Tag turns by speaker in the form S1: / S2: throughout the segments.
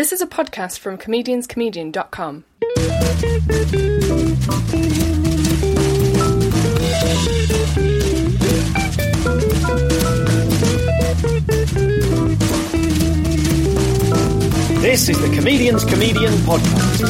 S1: This is a podcast from comedianscomedian.com.
S2: This is the Comedian's Comedian Podcast.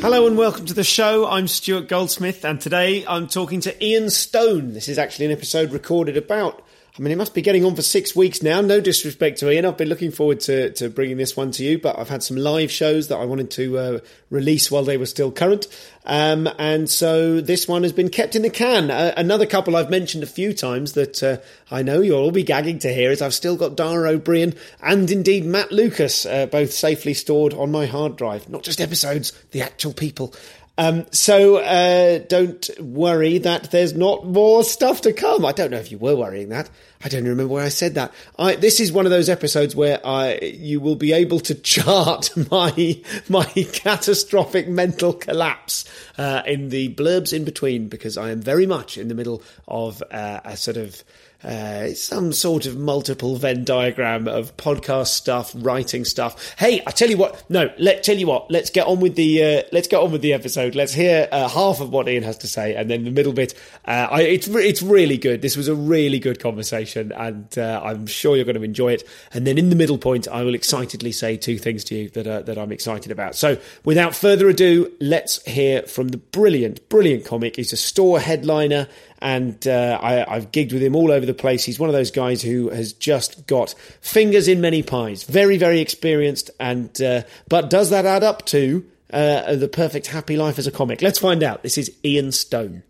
S2: Hello and welcome to the show. I'm Stuart Goldsmith, and today I'm talking to Ian Stone. This is actually an episode recorded about I mean, it must be getting on for six weeks now. No disrespect to Ian. I've been looking forward to, to bringing this one to you, but I've had some live shows that I wanted to uh, release while they were still current. Um, and so this one has been kept in the can. Uh, another couple I've mentioned a few times that uh, I know you'll all be gagging to hear is I've still got Dara O'Brien and indeed Matt Lucas, uh, both safely stored on my hard drive. Not just episodes, the actual people. Um, so uh, don't worry that there's not more stuff to come. I don't know if you were worrying that. I don't remember where I said that. I, this is one of those episodes where I, you will be able to chart my my catastrophic mental collapse uh, in the blurbs in between because I am very much in the middle of uh, a sort of uh, some sort of multiple Venn diagram of podcast stuff, writing stuff. Hey, I tell you what. No, let tell you what. Let's get on with the uh, let's get on with the episode. Let's hear uh, half of what Ian has to say, and then the middle bit. Uh, I, it's it's really good. This was a really good conversation, and uh, I'm sure you're going to enjoy it. And then in the middle point, I will excitedly say two things to you that uh, that I'm excited about. So, without further ado, let's hear from the brilliant, brilliant comic. He's a store headliner and uh, I, have gigged with him all over the place. He's one of those guys who has just got fingers in many pies. Very, very experienced, and uh, but does that add up to uh, the perfect happy life as a comic? Let's find out. This is Ian Stone.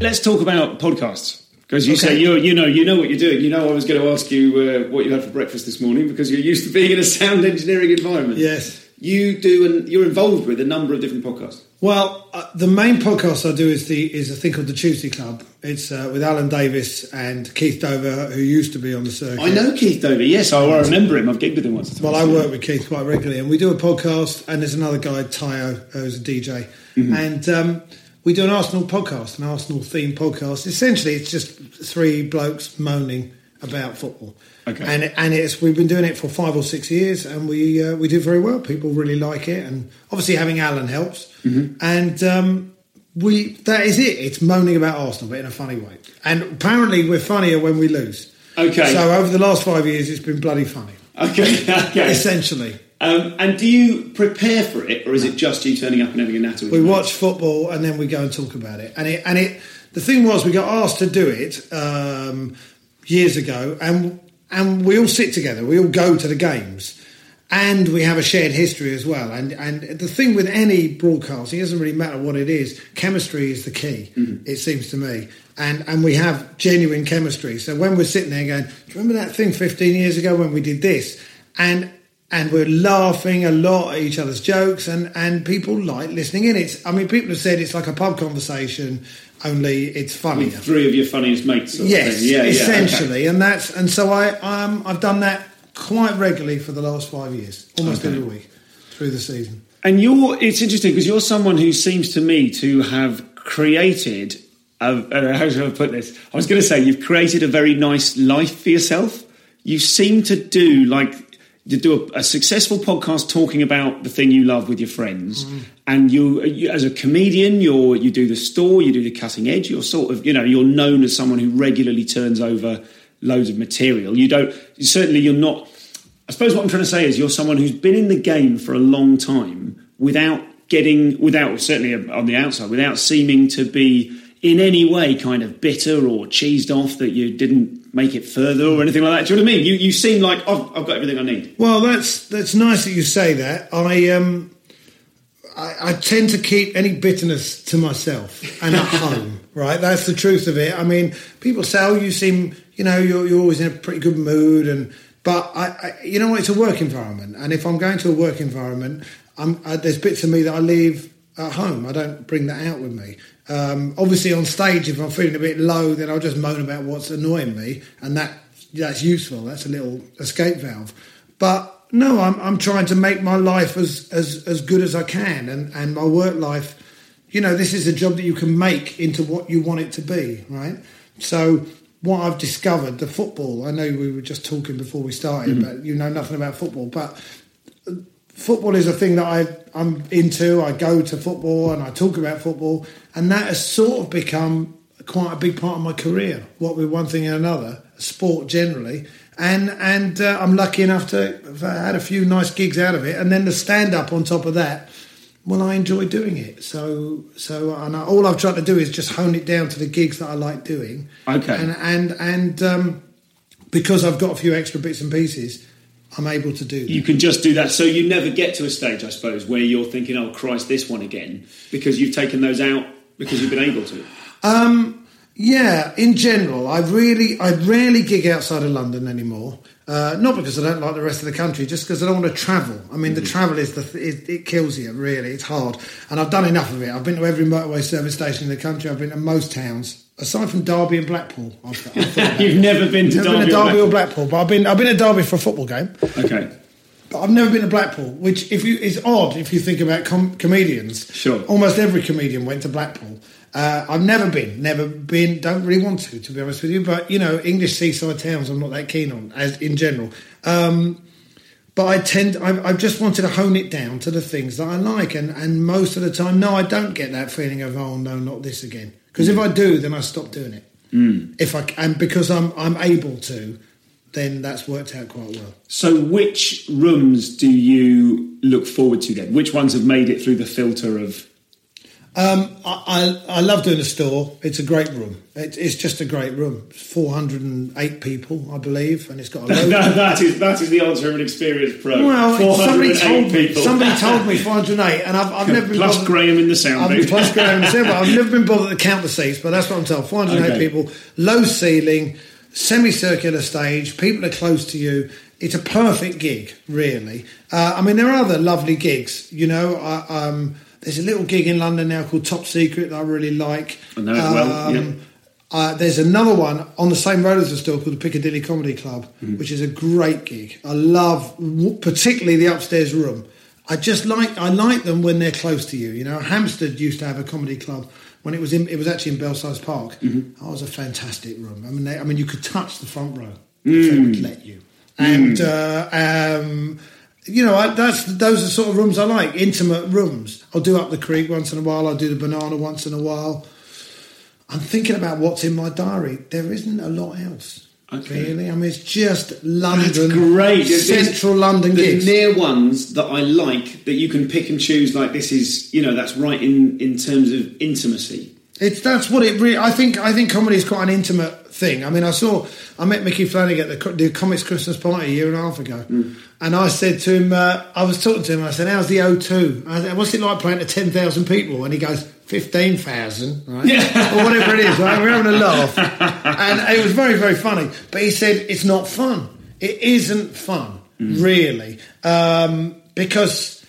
S2: Let's talk about podcasts. Because you okay. say you you know you know what you're doing. You know I was going to ask you uh, what you had for breakfast this morning because you're used to being in a sound engineering environment.
S3: Yes
S2: you do and you're involved with a number of different podcasts.
S3: Well, uh, the main podcast I do is the is a thing called the Tuesday Club. It's uh, with Alan Davies and Keith Dover, who used to be on the circuit.
S2: I know Keith Dover. Yes, I, I remember him. I've gigged with him once.
S3: Well, I work with Keith quite regularly, and we do a podcast. And there's another guy, Tayo, who's a DJ, mm-hmm. and. Um, we do an Arsenal podcast, an Arsenal themed podcast. Essentially, it's just three blokes moaning about football. Okay. And and it's we've been doing it for five or six years, and we uh, we do very well. People really like it, and obviously having Alan helps. Mm-hmm. And um, we that is it. It's moaning about Arsenal, but in a funny way. And apparently, we're funnier when we lose.
S2: Okay.
S3: So over the last five years, it's been bloody funny.
S2: Okay. okay.
S3: Essentially.
S2: Um, and do you prepare for it, or is it just you turning up and having a natter?
S3: we watch football and then we go and talk about it. And it and it. The thing was, we got asked to do it um, years ago, and and we all sit together. We all go to the games, and we have a shared history as well. And and the thing with any broadcasting, it doesn't really matter what it is. Chemistry is the key. Mm-hmm. It seems to me. And and we have genuine chemistry. So when we're sitting there going, remember that thing 15 years ago when we did this? And and we're laughing a lot at each other's jokes, and, and people like listening in. It's I mean, people have said it's like a pub conversation, only it's funny.
S2: Three of your funniest mates.
S3: yes, yeah, essentially, yeah, okay. and that's and so I um, I've done that quite regularly for the last five years, almost okay. every week through the season.
S2: And you're it's interesting because you're someone who seems to me to have created. A, how should I put this? I was going to say you've created a very nice life for yourself. You seem to do like you do a, a, successful podcast talking about the thing you love with your friends, mm. and you, you, as a comedian, you're you do the store, you do the cutting edge. You're sort of you know you're known as someone who regularly turns over loads of material. You don't certainly you're not I suppose what I'm trying to say is you're someone who's been in the game for a long time without getting, without certainly on the outside, without seeming to be in any way kind of bitter or cheesed off that you didn't make it further or anything like that. Do you know what I mean? You you seem like oh, I've got everything I need.
S3: Well, that's that's nice that you say that. I um, I, I tend to keep any bitterness to myself and at home. Right, that's the truth of it. I mean, people say, "Oh, you seem, you know, you're you're always in a pretty good mood," and but I, I you know what? It's a work environment, and if I'm going to a work environment, I'm, I, there's bits of me that I leave at home. I don't bring that out with me. Um, obviously, on stage, if I'm feeling a bit low, then I'll just moan about what's annoying me, and that that's useful. That's a little escape valve. But no, I'm, I'm trying to make my life as, as, as good as I can, and, and my work life. You know, this is a job that you can make into what you want it to be, right? So, what I've discovered, the football. I know we were just talking before we started, mm-hmm. but you know nothing about football. But football is a thing that I, I'm into. I go to football and I talk about football, and that has sort of become quite a big part of my career. What with one thing and another, sport generally, and and uh, I'm lucky enough to have had a few nice gigs out of it, and then the stand up on top of that. Well, I enjoy doing it, so so and I, all I've tried to do is just hone it down to the gigs that I like doing.
S2: Okay,
S3: and and and um, because I've got a few extra bits and pieces, I'm able to do. That.
S2: You can just do that, so you never get to a stage, I suppose, where you're thinking, "Oh Christ, this one again," because you've taken those out because you've been able to.
S3: Um, yeah, in general, I really, I rarely gig outside of London anymore. Uh, not because I don't like the rest of the country, just because I don't want to travel. I mean, mm-hmm. the travel is the th- it, it, kills you. Really, it's hard, and I've done enough of it. I've been to every motorway service station in the country. I've been to most towns, aside from Derby and Blackpool. I've,
S2: I've You've never been to
S3: never
S2: Derby,
S3: been to Derby or, Blackpool. or Blackpool, but I've been I've been to Derby for a football game.
S2: Okay.
S3: But I've never been to Blackpool, which if you is odd if you think about com- comedians.
S2: Sure.
S3: Almost every comedian went to Blackpool. Uh, I've never been, never been. Don't really want to, to be honest with you. But you know, English seaside towns, I'm not that keen on, as in general. Um, but I tend, I've, I've, just wanted to hone it down to the things that I like, and and most of the time, no, I don't get that feeling of oh no, not this again. Because mm. if I do, then I stop doing it.
S2: Mm.
S3: If I and because I'm I'm able to, then that's worked out quite well.
S2: So, which rooms do you look forward to then? Which ones have made it through the filter of
S3: um, I, I, I, love doing a store. It's a great room. It, it's just a great room. Four hundred and eight people, I believe, and it's got a load.
S2: that, that is that is the answer of an experienced pro.
S3: Well, somebody told me. Somebody told me four hundred and eight, and I've, I've never been
S2: plus
S3: bothered,
S2: Graham in the sound
S3: booth. Plus Graham in the sound I've never been bothered to count the seats, but that's what I'm told. Four hundred and eight okay. people, low ceiling, semicircular stage. People are close to you. It's a perfect gig, really. Uh, I mean, there are other lovely gigs. You know, I, um, there's a little gig in London now called Top Secret that I really like.
S2: I know it well. Um, yeah.
S3: Uh, there's another one on the same road as the store called the Piccadilly Comedy Club, mm. which is a great gig. I love particularly the upstairs room. I just like I like them when they're close to you. You know, Hampstead used to have a comedy club when it was in it was actually in Belsize Park.
S2: Mm-hmm.
S3: That was a fantastic room. I mean, they, I mean, you could touch the front row
S2: mm.
S3: if they would let you. And mm. uh, um, you know, I, that's those are the sort of rooms I like, intimate rooms. I'll do up the creek once in a while. I'll do the banana once in a while. I'm thinking about what's in my diary. There isn't a lot else. Okay. Really, I mean, it's just London.
S2: That's great.
S3: Central
S2: There's
S3: London
S2: the
S3: gigs.
S2: near ones that I like that you can pick and choose. Like this is, you know, that's right in in terms of intimacy.
S3: It's that's what it really. I think I think comedy is quite an intimate thing. I mean, I saw I met Micky Flanagan at the, the Comics Christmas party a year and a half ago,
S2: mm.
S3: and I said to him, uh, I was talking to him. I said, "How's the O2? I said, What's it like playing to ten thousand people?" And he goes, 15,000, right?
S2: Yeah.
S3: or whatever it is, right? We're having a laugh. and it was very, very funny. But he said, it's not fun. It isn't fun, mm. really. Um, because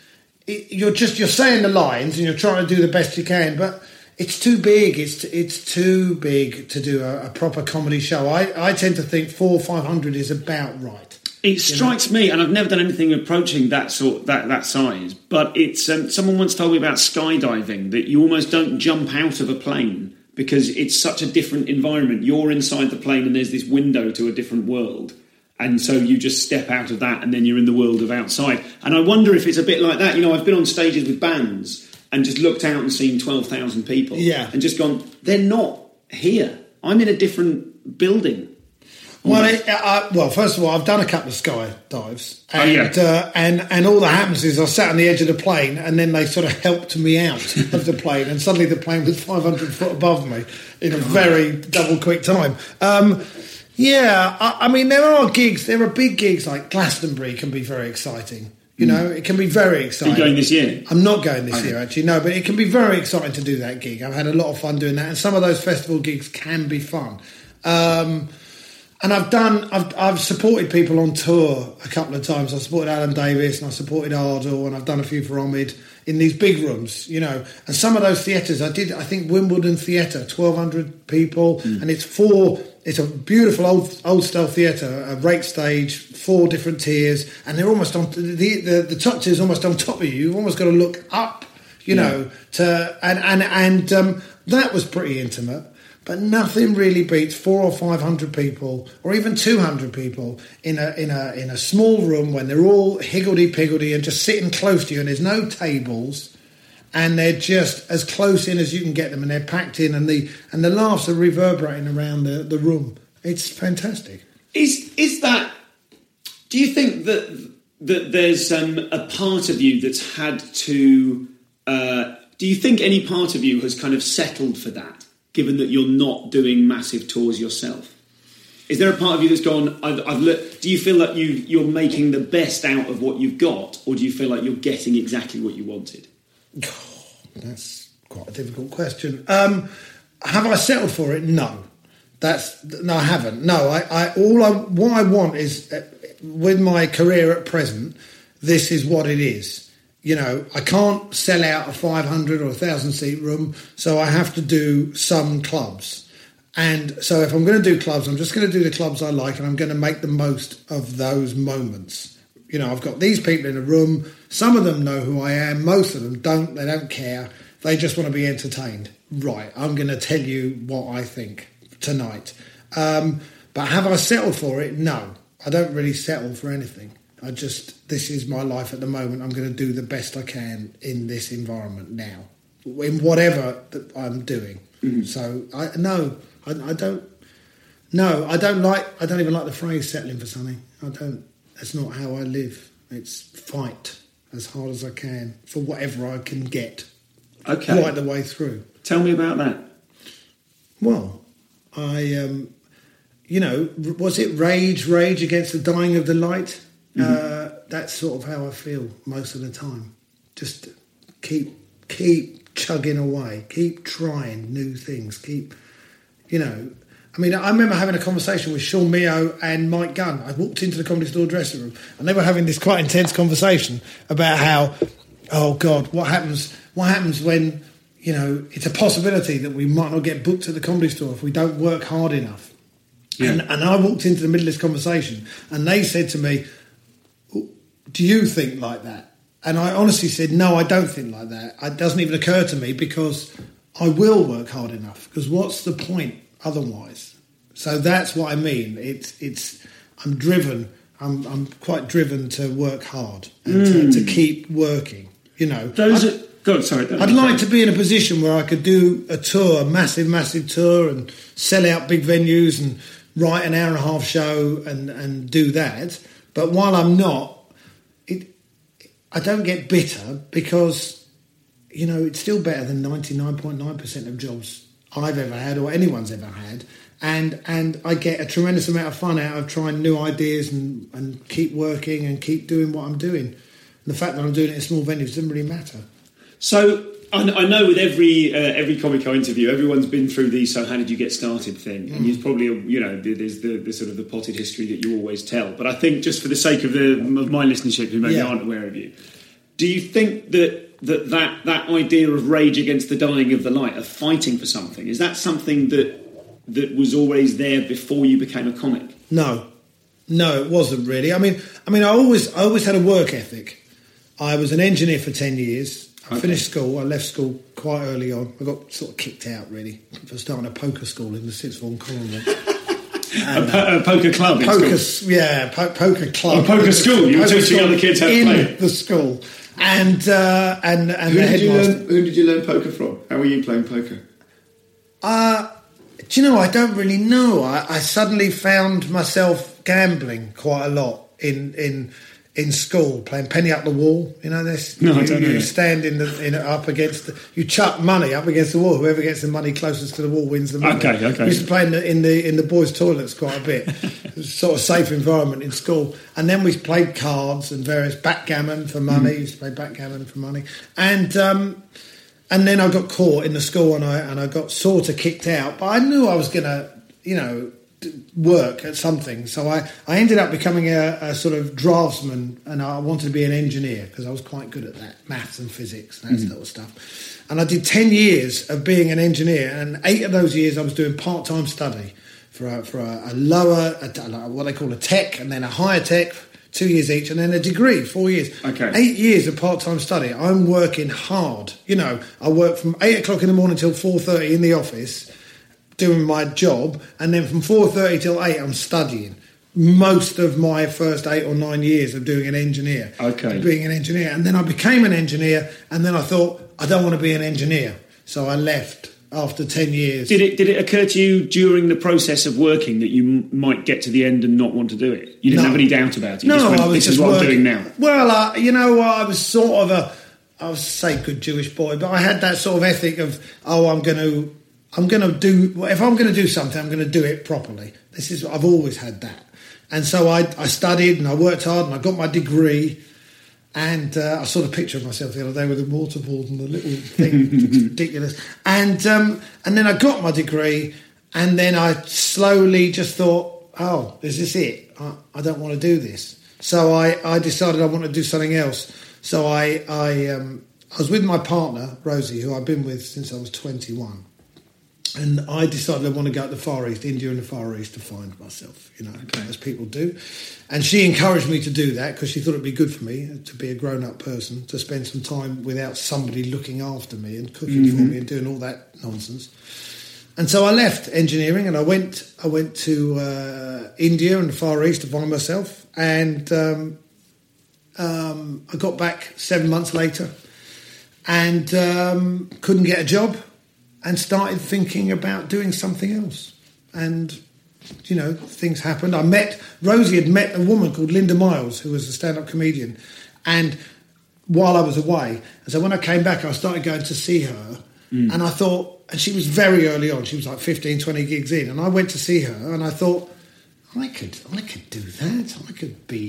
S3: it, you're just, you're saying the lines and you're trying to do the best you can, but it's too big. It's it's too big to do a, a proper comedy show. I, I tend to think four or five hundred is about right.
S2: It strikes know? me, and I've never done anything approaching that sort that that size. But it's um, someone once told me about skydiving that you almost don't jump out of a plane because it's such a different environment. You're inside the plane, and there's this window to a different world. And so you just step out of that, and then you're in the world of outside. And I wonder if it's a bit like that. You know, I've been on stages with bands, and just looked out and seen 12,000 people
S3: yeah.
S2: and just gone, they're not here. I'm in a different building.
S3: Well, it, uh, well, first of all, I've done a couple of sky dives,
S2: Oh,
S3: and
S2: yeah.
S3: uh, and and all that happens is I sat on the edge of the plane, and then they sort of helped me out of the plane, and suddenly the plane was 500 foot above me in a very double quick time. Um, yeah, I, I mean, there are gigs, there are big gigs like Glastonbury can be very exciting. You know, it can be very exciting.
S2: Hmm. going this year?
S3: I'm not going this
S2: Okay.
S3: year, actually, no, but it can be very exciting to do that gig. I've had a lot of fun doing that, and some of those festival gigs can be fun. Um, and I've done, I've, I've supported people on tour a couple of times. I supported Alan Davies and I supported Ardal, and I've done a few for Omid in these big rooms, you know. And some of those theatres, I did, I think Wimbledon Theatre, 1,200 people, and it's four, it's a beautiful old old style theatre, a rake stage, four different tiers, and they're almost on, the, the, the top tier is almost on top of you. You've almost got to look up, you know, to, and, and, and um, that was pretty intimate. But nothing really beats four or five hundred people, or even two hundred people in a in a in a small room when they're all higgledy piggledy and just sitting close to you, and there's no tables, and they're just as close in as you can get them, and they're packed in, and the and the laughs are reverberating around the, the room. It's fantastic.
S2: Is is that? Do you think that that there's um, a part of you that's had to? Uh, do you think any part of you has kind of settled for that, given that you're not doing massive tours yourself? Is there a part of you that's gone? I've, I've looked. Do you feel that you you're making the best out of what you've got, or do you feel like you're getting exactly what you wanted?
S3: That's quite a difficult question. Um, have I settled for it? No. That's no, I haven't. No, I, I all I what I want is uh, with my career at present. This is what it is. You know, I can't sell out a 500 or a thousand seat room, so I have to do some clubs. And so, if I'm going to do clubs, I'm just going to do the clubs I like, and I'm going to make the most of those moments. You know, I've got these people in a room. Some of them know who I am. Most of them don't. They don't care. They just want to be entertained. Right. I'm going to tell you what I think tonight. Um, but have I settled for it? No. I don't really settle for anything. I just, this is my life at the moment. I'm going to do the best I can in this environment now, in whatever that I'm doing. So, I no, I, I don't. No, I don't like. I don't even like the phrase "settling for something." I don't. That's not how I live. It's fight as hard as I can for whatever I can get,
S2: Okay,
S3: right the way through.
S2: tell me about that.
S3: Well, I, um, you know, was it rage, rage against the dying of the light? Uh, that's sort of how I feel most of the time. Just keep, keep chugging away, keep trying new things, keep, you know. I mean, I remember having a conversation with Sean Meo and Mike Gunn. I walked into the comedy store dressing room, and they were having this quite intense conversation about how, oh God, what happens? What happens when you know it's a possibility that we might not get booked at the comedy store if we don't work hard enough? And, and I walked into the middle of this conversation, and they said to me, "Do you think like that?" And I honestly said, "No, I don't think like that. It doesn't even occur to me because I will work hard enough. Because what's the point otherwise?" So that's what I mean. It's it's I'm driven. I'm I'm quite driven to work hard and to, to hmm. keep working. You know,
S2: Those
S3: I,
S2: are, God, sorry.
S3: I'd like to be in a position where I could do a tour, a massive, massive tour, and sell out big venues and write an hour and a half show and, and do that. But while I'm not, it, I don't get bitter because, you know, it's still better than 99.9% of jobs I've ever had or anyone's ever had. And, and I get a tremendous amount of fun out of trying new ideas and, and keep working and keep doing what I'm doing. And the fact that I'm doing it in small venues doesn't really matter.
S2: So I, know with every uh, every comic I interview, everyone's been through the "So how did you get started?" thing, and you've probably you know there's the, the sort of the potted history that you always tell. But I think just for the sake of the of my listenership who maybe
S3: Yeah.
S2: aren't aware of you, do you think that that that that idea of rage against the dying of the light, of fighting for something, is that something that that was always there before you became a comic?
S3: No, no, it wasn't really. I mean, I mean, I always, I always had a work ethic. I was an engineer for ten years. I
S2: Okay.
S3: finished school. I left school quite early on. I got sort of kicked out really for starting a poker school in the sixth form convent.
S2: A, po- a poker club. in
S3: poker,
S2: school.
S3: yeah, po- poker club,
S2: A poker school. You were teaching other kids how to
S3: in
S2: play.
S3: the school, and uh, and and
S2: Who
S3: the
S2: did you learn? Who did you learn poker from? How were you playing poker?
S3: Uh, Do you know? I don't really know. I, I suddenly found myself gambling quite a lot in in in school, playing penny up the wall. You know this?
S4: No, I
S3: you,
S4: don't know
S3: You stand in the in, up against. The, you chuck money up against the wall. Whoever gets the money closest to the wall wins the money.
S4: Okay, okay.
S3: We used to play in the in the, in the boys' toilets quite a bit. It was sort of safe environment in school. And then we played cards and various backgammon for money.
S4: Mm.
S3: Used to play backgammon for money. And um, and then I got caught in the school and I and I got sort of kicked out. But I knew I was going to, you know, work at something. So I, I ended up becoming a, a sort of draftsman and I wanted to be an engineer because I was quite good at that, maths and physics and that hmm. sort of stuff. And I did 10 years of being an engineer and eight of those years I was doing part-time study for a, for a, a lower, a, what they call a tech and then a higher tech, two years each, and then a degree, four years.
S4: Okay.
S3: Eight years of part-time study. I'm working hard. You know, I work from eight o'clock in the morning till four thirty in the office, doing my job, and then from four thirty till eight, I'm studying. Most of my first eight or nine years of doing an engineer,
S4: Okay.
S3: being an engineer, and then I became an engineer, and then I thought I don't want to be an engineer, so I left after ten years.
S4: Did it did it occur to you during the process of working that you m- might get to the end and not want to do it? You didn't
S3: No.
S4: have any doubt about it. You
S3: No,
S4: just went,
S3: I was
S4: this
S3: just
S4: is what
S3: working.
S4: I'm doing now.
S3: Well, uh, you know, I was sort of a, I was say good Jewish boy, but I had that sort of ethic of, oh, I'm going to, I'm going to do, if I'm going to do something, I'm going to do it properly. This is, I've always had that, and so I, I studied and I worked hard and I got my degree. And uh, I saw the picture of myself the other day with the mortarboard and the little thing. it's ridiculous. And um, and then I got my degree, and then I slowly just thought, oh, is this it? I, I don't want to do this. So I, I decided I want to do something else. So I I um, I was with my partner Rosie, who I've been with since I was twenty one. And I decided I want to go to the Far East, India and the Far East, to find myself, you know, as people do. And she encouraged me to do that because she thought it'd be good for me to be a grown up person, to spend some time without somebody looking after me and cooking for me and doing all that nonsense. And so I left engineering and I went I went to uh, India and the Far East to find myself. And um, um, I got back seven months later and um, couldn't get a job and started thinking about doing something else. And, you know, things happened. I met, Rosie had met a woman called Linda Miles, who was a stand up comedian. And while I was away, and so when I came back, I started going to see her. Mm. And I thought, and she was very early on, she was like 15, 20 gigs in. And I went to see her and I thought, I could, I could do that.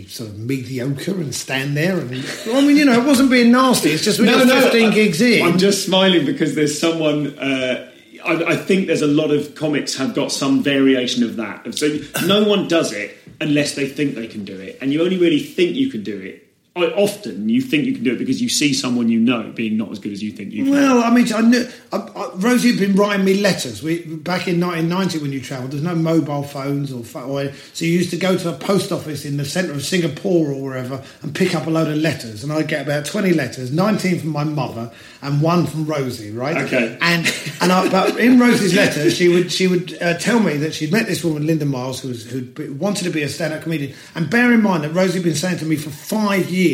S3: I could be sort of mediocre and stand there. And I mean, you know, it wasn't being nasty. It's just when you're 15
S4: I-
S3: gigs in.
S4: I'm just smiling because there's someone. Uh, I, I think there's a lot of comics have got some variation of that. And so no one does it unless they think they can do it, and you only really think you can do it. I, often you think you can do it because you see someone you know being not as good as you think you can.
S3: Well, I mean, I knew I, I, Rosie had been writing me letters. We, back in 1990, when you travelled, there's no mobile phones or, or so you used to go to a post office in the centre of Singapore or wherever and pick up a load of letters. And I'd get about 20 letters, 19 from my mother and one from Rosie, right?
S4: Okay.
S3: And and I, but in Rosie's letter, she would she would uh, tell me that she'd met this woman, Linda Miles, who was, who wanted to be a stand-up comedian. And bear in mind that Rosie had been saying to me for five years,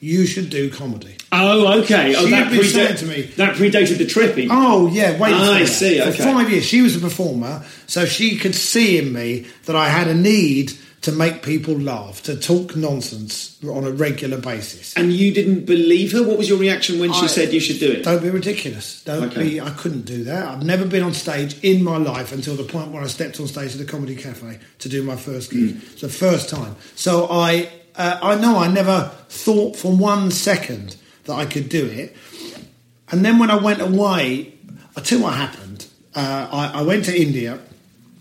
S3: "You should do comedy."
S4: Oh, okay. Oh,
S3: She
S4: that,
S3: had been saying to me-
S4: that predated the tripping.
S3: Oh yeah, wait.
S4: Ah, I see,
S3: For
S4: okay.
S3: five years, she was a performer, so she could see in me that I had a need to make people laugh, to talk nonsense on a regular basis.
S4: And you didn't believe her? What was your reaction when she
S3: I-
S4: said you should do it?
S3: Don't be ridiculous. Don't
S4: Okay.
S3: be. I couldn't do that. I've never been on stage in my life until the point where I stepped on stage at the comedy cafe to do my first gig.
S4: Hmm.
S3: It's the first time. So I, uh, I know I never thought for one second that I could do it. And then when I went away, I tell you what happened. Uh, I, I went to India.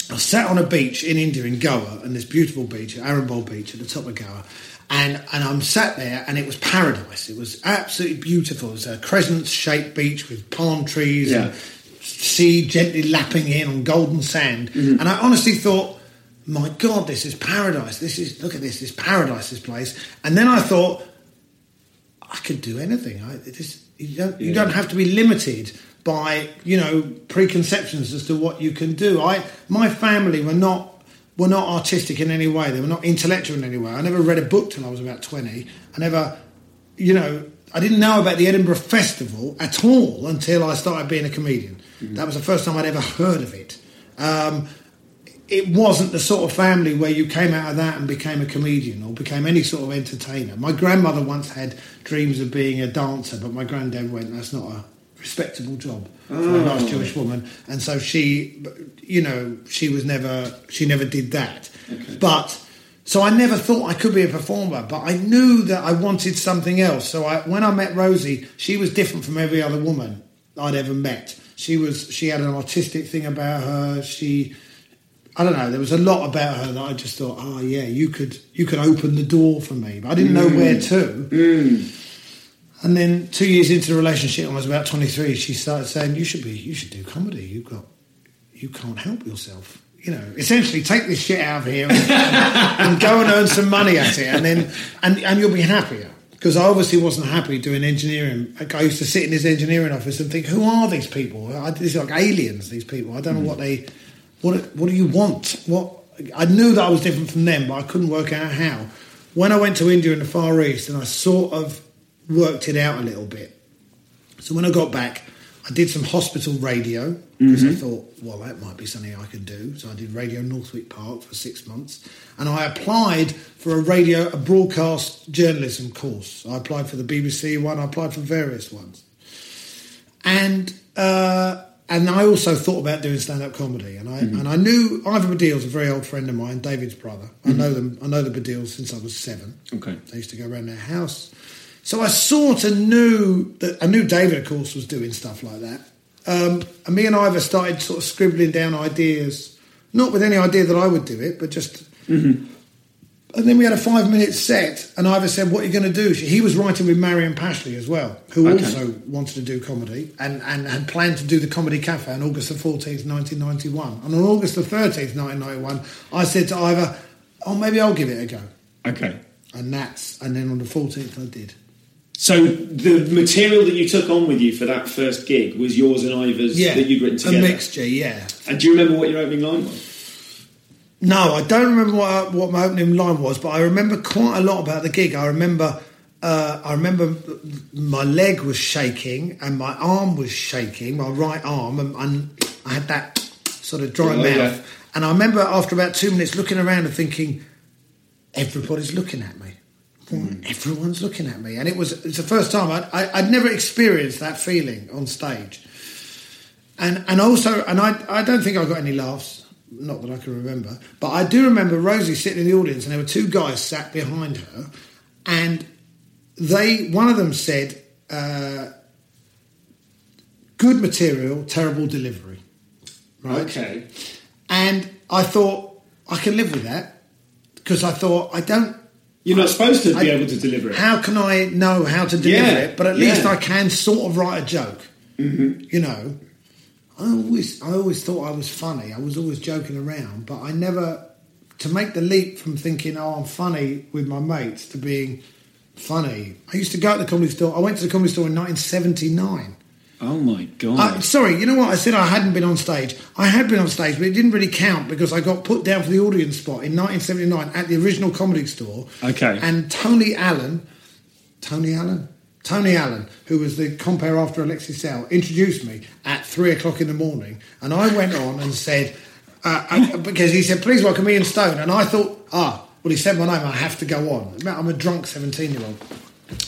S3: I sat on a beach in India in Goa, and this beautiful beach, Arambol Beach, at the top of Goa, and and I'm sat there, and it was paradise. It was absolutely beautiful. It was a crescent-shaped beach with palm trees
S4: Yeah.
S3: and sea gently lapping in on golden sand, and I honestly thought, my God, this is paradise. This is look at this, this paradise, this place. And then I thought, I could do anything. I, it is, you don't you
S4: Yeah.
S3: don't have to be limited by you know preconceptions as to what you can do. I my family were not were not artistic in any way. They were not intellectual in any way. I never read a book till I was about twenty. I never, you know, I didn't know about the Edinburgh Festival at all until I started being a comedian. That was the first time I'd ever heard of it. Um, it wasn't the sort of family where you came out of that and became a comedian or became any sort of entertainer. My grandmother once had dreams of being a dancer, but my granddad went, "That's not a respectable job for a nice oh. Jewish woman," and so she, you know, she was never, she never did that. But so I never thought I could be a performer, but I knew that I wanted something else. So I, when I met Rosie, she was different from every other woman I'd ever met. She was, she had an artistic thing about her. She I don't know. There was a lot about her that I just thought, oh yeah, you could you could open the door for me, but I didn't know where mm. to. Mm. And then two years into the relationship, when I was about twenty three, she started saying, "You should be, you should do comedy. You've got, you can't help yourself. You know, essentially take this shit out of here and, and go and earn some money at it, and then and and you'll be happier." Because I obviously wasn't happy doing engineering. Like, I used to sit in his engineering office and think, "Who are these people? I, these are like aliens. These people. I don't know mm. what they." What what do you want? What I knew that I was different from them, but I couldn't work out how. When I went to India and the Far East, and I sort of worked it out a little bit. So when I got back, I did some hospital radio because I thought, well, that might be something I could do. So I did Radio Northwick Park for six months, and I applied for a radio, a broadcast journalism course. I applied for the BBC one. I applied for various ones, and. Uh, and I also thought about doing stand-up comedy, and I mm-hmm. and I knew Ivor Baddiel's a very old friend of mine, David's brother. I mm-hmm. know them. I know the Baddiels since I was seven.
S4: Okay.
S3: I used to go around their house, so I sort of knew that. I knew David, of course, was doing stuff like that. Um, and me and Ivor started sort of scribbling down ideas, not with any idea that I would do it, but just. Mm-hmm. And then we had a five-minute set, and Ivor said, "What are you going to do?" He was writing with Marion Pashley as well, who
S4: Okay.
S3: also wanted to do comedy and, and had planned to do the Comedy Cafe on August the 14th, 1991. And on August the 13th, 1991, I said to Ivor, oh, maybe I'll give it a go.
S4: Okay.
S3: And that's, and then on the 14th, I did.
S4: So the material that you took on with you for that first gig was yours and Ivor's yeah, that you'd written together.
S3: A mixture, yeah.
S4: And do you remember what your opening line was?
S3: No, I don't remember what what my opening line was, but I remember quite a lot about the gig. I remember, uh, I remember my leg was shaking and my arm was shaking, my right arm, and, and I had that sort of dry
S4: Oh,
S3: mouth.
S4: yeah.
S3: And I remember after about two minutes looking around and thinking, everybody's looking at me. What? Everyone's looking at me, and it was it's the first time I'd, I, I'd never experienced that feeling on stage and and also and I I don't think I got any laughs, not that I can remember, but I do remember Rosie sitting in the audience and there were two guys sat behind her, and they one of them said, uh, "Good material, terrible delivery," right?
S4: Okay.
S3: And I thought I can live with that because I thought I don't.
S4: You're not supposed to be
S3: I-
S4: able to deliver it.
S3: How can I know how to deliver
S4: Yeah,
S3: it? But at least
S4: yeah.
S3: I can sort of write a joke. Mm-hmm. You know, I always, I always thought I was funny. I was always joking around, but I never to make the leap from thinking, "Oh, I'm funny with my mates," to being funny. I used to go to the comedy store. I went to the comedy store in 1979.
S4: oh my god.
S3: Uh, sorry, you know what? I said I hadn't been on stage. I had been on stage, but it didn't really count because I got put down for the audience spot in 1979 at the original comedy store.
S4: Okay.
S3: And Tony Allen, Tony Allen, Tony Allen, who was the compere after Alexei Sayle, introduced me at three o'clock in the morning, and I went on and said, uh, uh, because he said, "Please welcome Ian Stone," and I thought, ah, well, he said my name, I have to go on. I'm a drunk seventeen-year-old.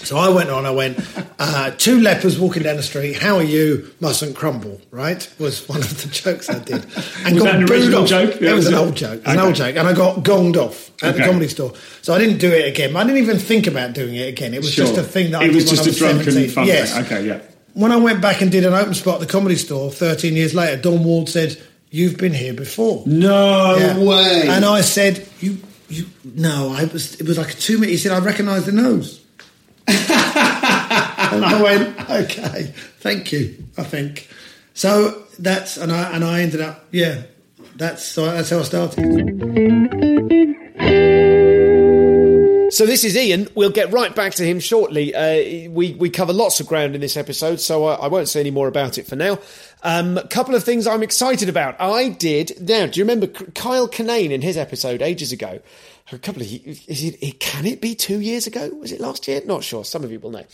S3: So I went on. I went. Uh, two lepers walking down the street. How are you? Mustn't crumble. Right was one of the jokes I did. And
S4: Was that an
S3: booed
S4: original
S3: off.
S4: joke? Yeah,
S3: It was
S4: was
S3: an
S4: it?
S3: old joke. Was an old joke, and I got gonged off at the comedy store. So I didn't do it again. I didn't even think about doing it again. It was
S4: Sure.
S3: just a thing that I
S4: It
S3: did
S4: was
S3: when
S4: just
S3: I
S4: a
S3: was
S4: drunken
S3: 17.
S4: fun
S3: Yes.
S4: thing. Okay, yeah.
S3: When I went back and did an open spot at the comedy store 13 years later, Don Ward said, "You've been here before."
S4: no
S3: Yeah.
S4: way.
S3: And I said, "You, you, no." I was. It was like a two minute. He said, "I recognise the nose." and I went, "Okay, thank you." I think so. That's and I and I ended up, yeah. That's that's how I started.
S2: So this is Ian. We'll get right back to him shortly. Uh, we we cover lots of ground in this episode, so I, I won't say any more about it for now. Um, a couple of things I'm excited about. I did. Now, do you remember Kyle Kinane in his episode ages ago? A couple of is it, can it be two years ago? Was it last year? Not sure. Some of you will know.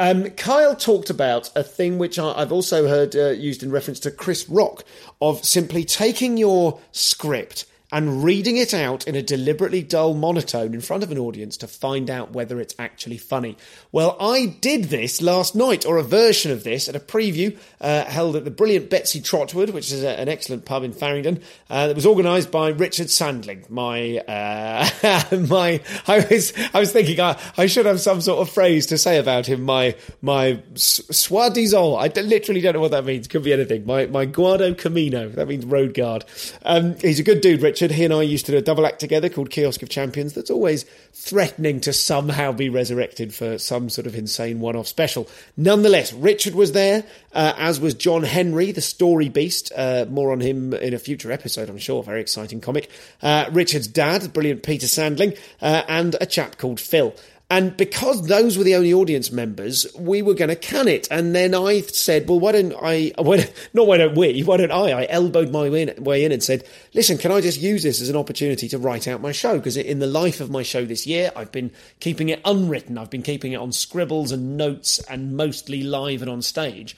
S2: Um, Kyle talked about a thing which I, I've also heard uh, used in reference to Chris Rock of simply taking your script and reading it out in a deliberately dull monotone in front of an audience to find out whether it's actually funny. Well, I did this last night, or a version of this, at a preview uh, held at the brilliant Betsy Trotwood, which is a, an excellent pub in Farringdon. Uh, that was organised by Richard Sandling. My, uh, my, I was, I was thinking I, I should have some sort of phrase to say about him. My, my soi disant. I literally don't know what that means. Could be anything. My, my guardo camino. That means road guard. Um, he's a good dude, Richard. Richard, he and I used to do a double act together called Kiosk of Champions that's always threatening to somehow be resurrected for some sort of insane one off special. Nonetheless, Richard was there, uh, as was John Henry, the story beast. Uh, more on him in a future episode, I'm sure. Very exciting comic. Uh, Richard's dad, brilliant Peter Sandling, uh, and a chap called Phil. And because those were the only audience members, we were going to can it. And then I said, well, why don't I, why, not why don't we, why don't I? I elbowed my way in and said, listen, can I just use this as an opportunity to write out my show? Because in the life of my show this year, I've been keeping it unwritten. I've been keeping it on scribbles and notes and mostly live and on stage.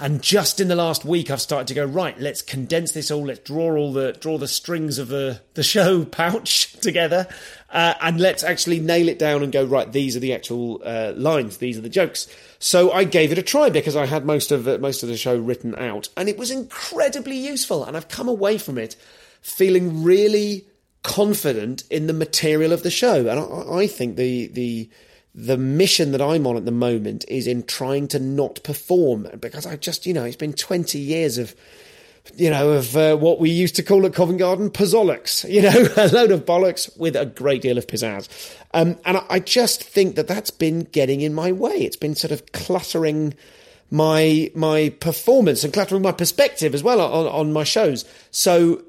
S2: And just in the last week, I've started to go right. Let's condense this all. Let's draw all the draw the strings of the the show pouch together, uh, and let's actually nail it down and go right. These are the actual uh, lines. These are the jokes. So I gave it a try because I had most of the, most of the show written out, and it was incredibly useful. And I've come away from it feeling really confident in the material of the show. And I, I think the the the mission that I'm on at the moment is in trying to not perform because I just, you know, it's been 20 years of, you know, of uh, what we used to call at Covent Garden pizzolics, you know, a load of bollocks with a great deal of pizzazz. Um, and I just think that that's been getting in my way. It's been sort of cluttering my my performance and cluttering my perspective as well on, on my shows. So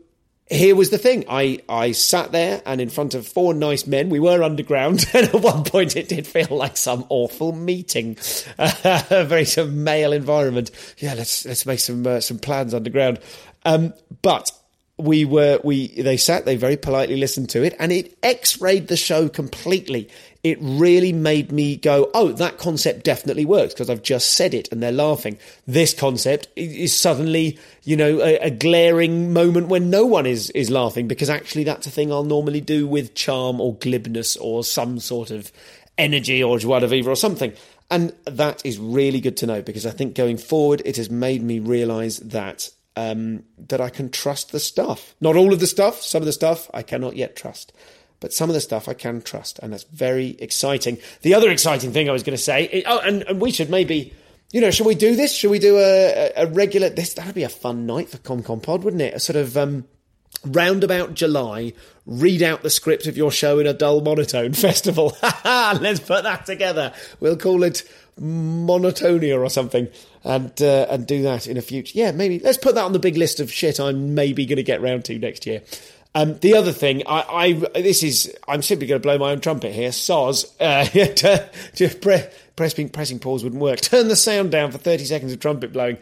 S2: here was the thing. I, I sat there and in front of four nice men, we were underground, and at one point it did feel like some awful meeting, a very sort of male environment. Yeah, let's let's make some uh, some plans underground. Um, but we were we they sat they very politely listened to it and it x-rayed the show completely it really made me go oh that concept definitely works because i've just said it and they're laughing this concept is suddenly you know a, a, glaring moment when no one is is laughing because actually that's a thing i'll normally do with charm or glibness or some sort of energy or joie de vivre or something and that is really good to know because i think going forward it has made me realize that um, that I can trust the stuff. Not all of the stuff, some of the stuff I cannot yet trust. But some of the stuff I can trust, and that's very exciting. The other exciting thing I was going to say, oh, and, and we should maybe, you know, should we do this? Should we do a, a, regular? This that'd be a fun night for ComCom Pod, wouldn't it? A sort of um, roundabout July, read out the script of your show in a dull monotone festival. Let's put that together. We'll call it Monotonia or something and uh, and do that in a future. Yeah, maybe let's put that on the big list of shit I'm maybe going to get round to next year. Um, the other thing, I, I, this is I'm simply going to blow my own trumpet here. Soz, uh, to, to pre- pressing pressing pause wouldn't work. Turn the sound down for 30 seconds of trumpet blowing.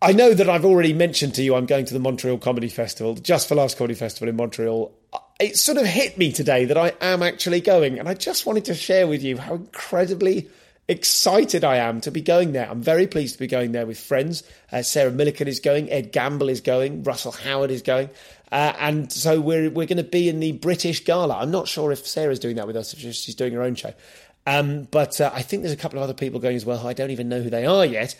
S2: I know that I've already mentioned to you I'm going to the Montreal Comedy Festival, just for Laughs Comedy Festival in Montreal. It sort of hit me today that I am actually going, and I just wanted to share with you how incredibly excited I am to be going there. I'm very pleased to be going there with friends. Uh, Sarah Millican is going, Ed Gamble is going, Russell Howard is going. Uh, and so we're we're going to be in the British Gala. I'm not sure if Sarah's doing that with us, if she's doing her own show. Um, but uh, I think there's a couple of other people going as well. I don't even know who they are yet.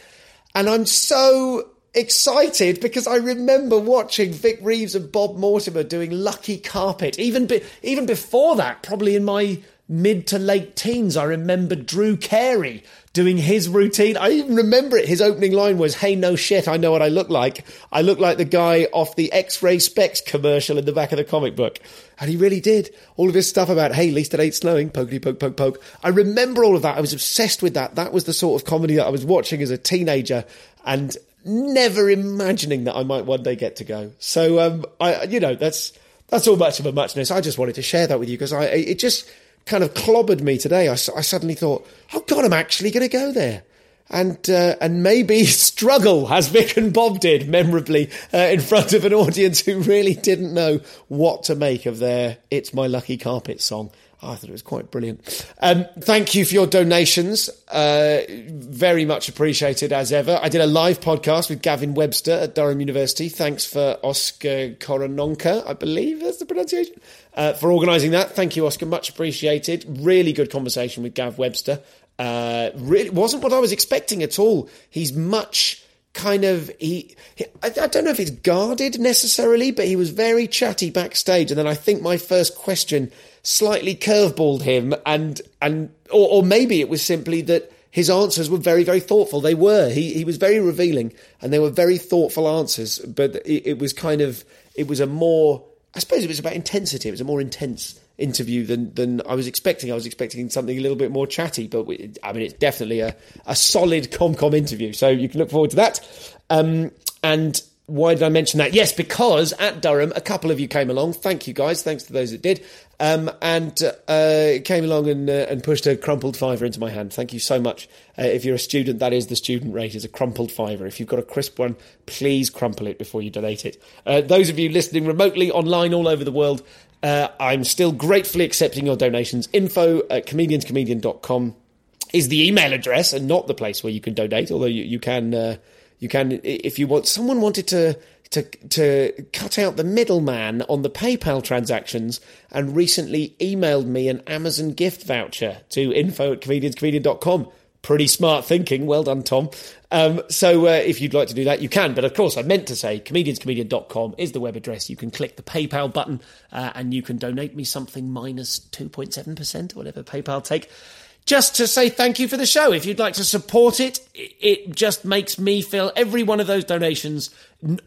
S2: And I'm so excited because I remember watching Vic Reeves and Bob Mortimer doing Lucky Carpet. Even be, even before that, probably in my mid to late teens, I remember Drew Carey doing his routine. I even remember it. His opening line was, Hey, no shit, I know what I look like. I look like the guy off the X ray specs commercial in the back of the comic book. And he really did. All of his stuff about, hey, at least it ain't snowing, pokey poke, poke, poke. I remember all of that. I was obsessed with that. That was the sort of comedy that I was watching as a teenager and never imagining that I might one day get to go. So, um, I, you know, that's, that's all much of a muchness. I just wanted to share that with you because I, it just, kind of clobbered me today. I, I suddenly thought, oh God, I'm actually going to go there. And uh, and maybe struggle as Vic and Bob did memorably uh, in front of an audience who really didn't know what to make of their "It's My Lucky Carpet" song. I thought it was quite brilliant. Um, thank you for your donations. Uh, very much appreciated as ever. I did a live podcast with Gavin Webster at Durham University. Thanks for Oscar Korononka, I believe that's the pronunciation, uh, for organising that. Thank you, Oscar. Much appreciated. Really good conversation with Gav Webster. Uh, really wasn't what I was expecting at all. He's much kind of he, he I, I, don't know if it's guarded necessarily, but he was very chatty backstage. And then I think my first question slightly curveballed him, and and or, or maybe it was simply that his answers were very very thoughtful. They were. He he was very revealing, and they were very thoughtful answers. But it, it was kind of it was a more I suppose it was about intensity. It was a more intense interview than than I was expecting. I was expecting something a little bit more chatty, but we, I mean, it's definitely a, a solid ComCom interview. So you can look forward to that. Um, and why did I mention that? Yes, because at Durham, a couple of you came along. Thank you guys. Thanks to those that did. Um, and uh, came along and, uh, and pushed a crumpled fiver into my hand. Thank you so much. Uh, if you're a student, that is the student rate, is a crumpled fiver. If you've got a crisp one, please crumple it before you donate it. Uh, those of you listening remotely, online, all over the world, uh, I'm still gratefully accepting your donations. Info at comedianscomedian.com is the email address and not the place where you can donate, although you, you can uh, you can, if you want, someone wanted to, to, to cut out the middleman on the PayPal transactions and recently emailed me an Amazon gift voucher to info at comedianscomedian.com. Pretty smart thinking. Well done, Tom. Um, so uh, if you'd like to do that, you can. But of course, I meant to say comedianscomedian.com is the web address. You can click the PayPal button uh, and you can donate me something minus 2.7% or whatever PayPal take just to say thank you for the show. If you'd like to support it, it just makes me feel every one of those donations,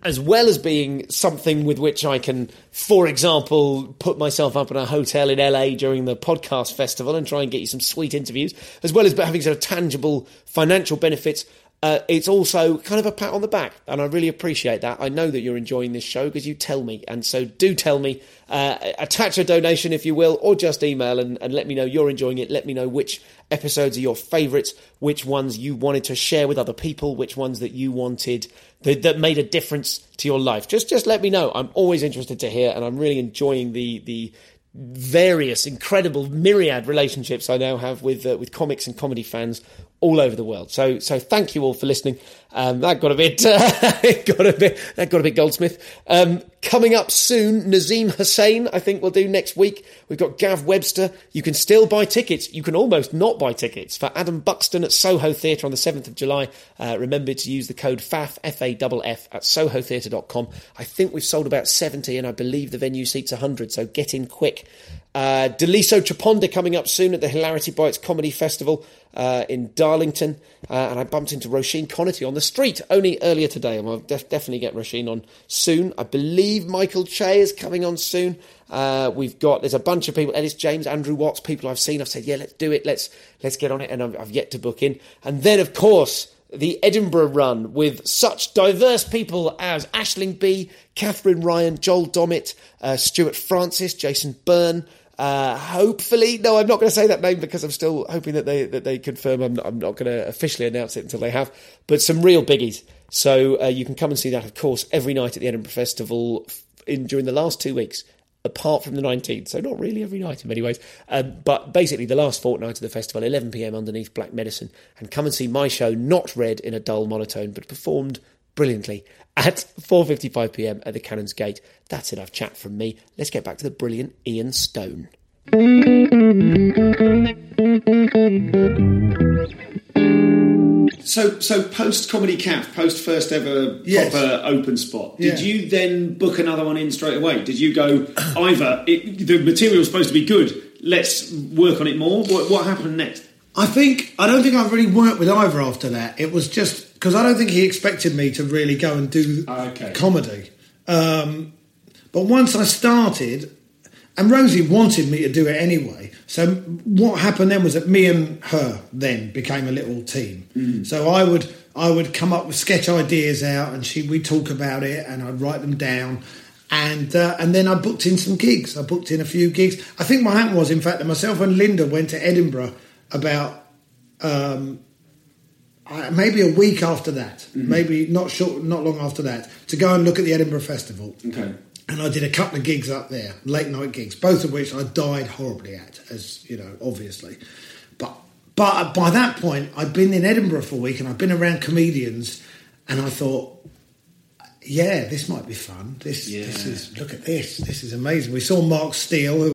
S2: as well as being something with which I can, for example, put myself up in a hotel in LA during the podcast festival and try and get you some sweet interviews, as well as having sort of tangible financial benefits. Uh, it's also kind of a pat on the back, and I really appreciate that. I know that you're enjoying this show because you tell me, and so do tell me. Uh, attach a donation if you will, or just email and, and let me know you're enjoying it. Let me know which episodes are your favourites, which ones you wanted to share with other people, which ones that you wanted that, that made a difference to your life. Just just let me know. I'm always interested to hear, and I'm really enjoying the the various incredible myriad relationships I now have with uh, with comics and comedy fans all over the world. So so thank you all for listening. Um, that got a bit uh, got a bit that got a bit Goldsmith. Um, coming up soon, Nazeem Hussain I think we'll do next week. We've got Gav Webster. You can still buy tickets. You can almost not buy tickets for Adam Buxton at Soho Theatre on the 7th of July. Uh, remember to use the code FAF, F-A-F-F at sohotheatre.com. I think we've sold about 70 and I believe the venue seats 100, so get in quick. Uh, Daliso Chaponda coming up soon at the Hilarity Bites Comedy Festival uh, in Darlington. Uh, and I bumped into Roisin Conaty on the street only earlier today. And we'll def- definitely get Roisin on soon. I believe Michael Che is coming on soon. Uh, we've got there's a bunch of people, Ellis James, Andrew Watts, people I've seen. I've said, yeah, let's do it. Let's let's get on it. And I've, I've yet to book in. And then, of course, the Edinburgh run with such diverse people as Aisling Bea, Katherine Ryan, Joel Dommett, uh, Stewart Francis, Jason Byrne. Uh, hopefully, no, I'm not going to say that name because I'm still hoping that they that they confirm. I'm not, I'm not going to officially announce it until they have. But some real biggies. So uh, you can come and see that, of course, every night at the Edinburgh Festival in during the last two weeks, apart from the 19th. So not really every night in many ways, um, but basically the last fortnight of the festival, 11 p.m. underneath Black Medicine, and come and see my show not read in a dull monotone, but performed brilliantly at 4:55 p.m. at the Canons' Gait. That's enough chat from me. Let's get back to the brilliant Ian Stone. So, so post comedy cap, post first ever
S3: Yes.
S2: proper open spot. Did
S3: Yeah.
S2: you then book another one in straight away? Did you go either it, the material was supposed to be good? Let's work on it more. What, what happened next?
S3: I think I don't think I've really worked with either after that. It was just because I don't think he expected me to really go and do
S2: Okay.
S3: comedy. Um, but once I started, and Rosie wanted me to do it anyway. So what happened then was that me and her then became a little team. So I would I would come up with sketch ideas out, and she we'd talk about it, and I'd write them down. And uh, and then I booked in some gigs. I booked in a few gigs. I think what happened was, in fact, that myself and Linda went to Edinburgh about um, maybe a week after that, mm-hmm. maybe not short, not long after that, to go and look at the Edinburgh Festival.
S2: Okay.
S3: and I did a couple of gigs up there, late night gigs, both of which I died horribly at, as you know, obviously. But but by that point, I'd been in Edinburgh for a week, and I'd been around comedians, and I thought, yeah, this might be fun. This this is look at this, this is amazing. We saw Mark Steel, who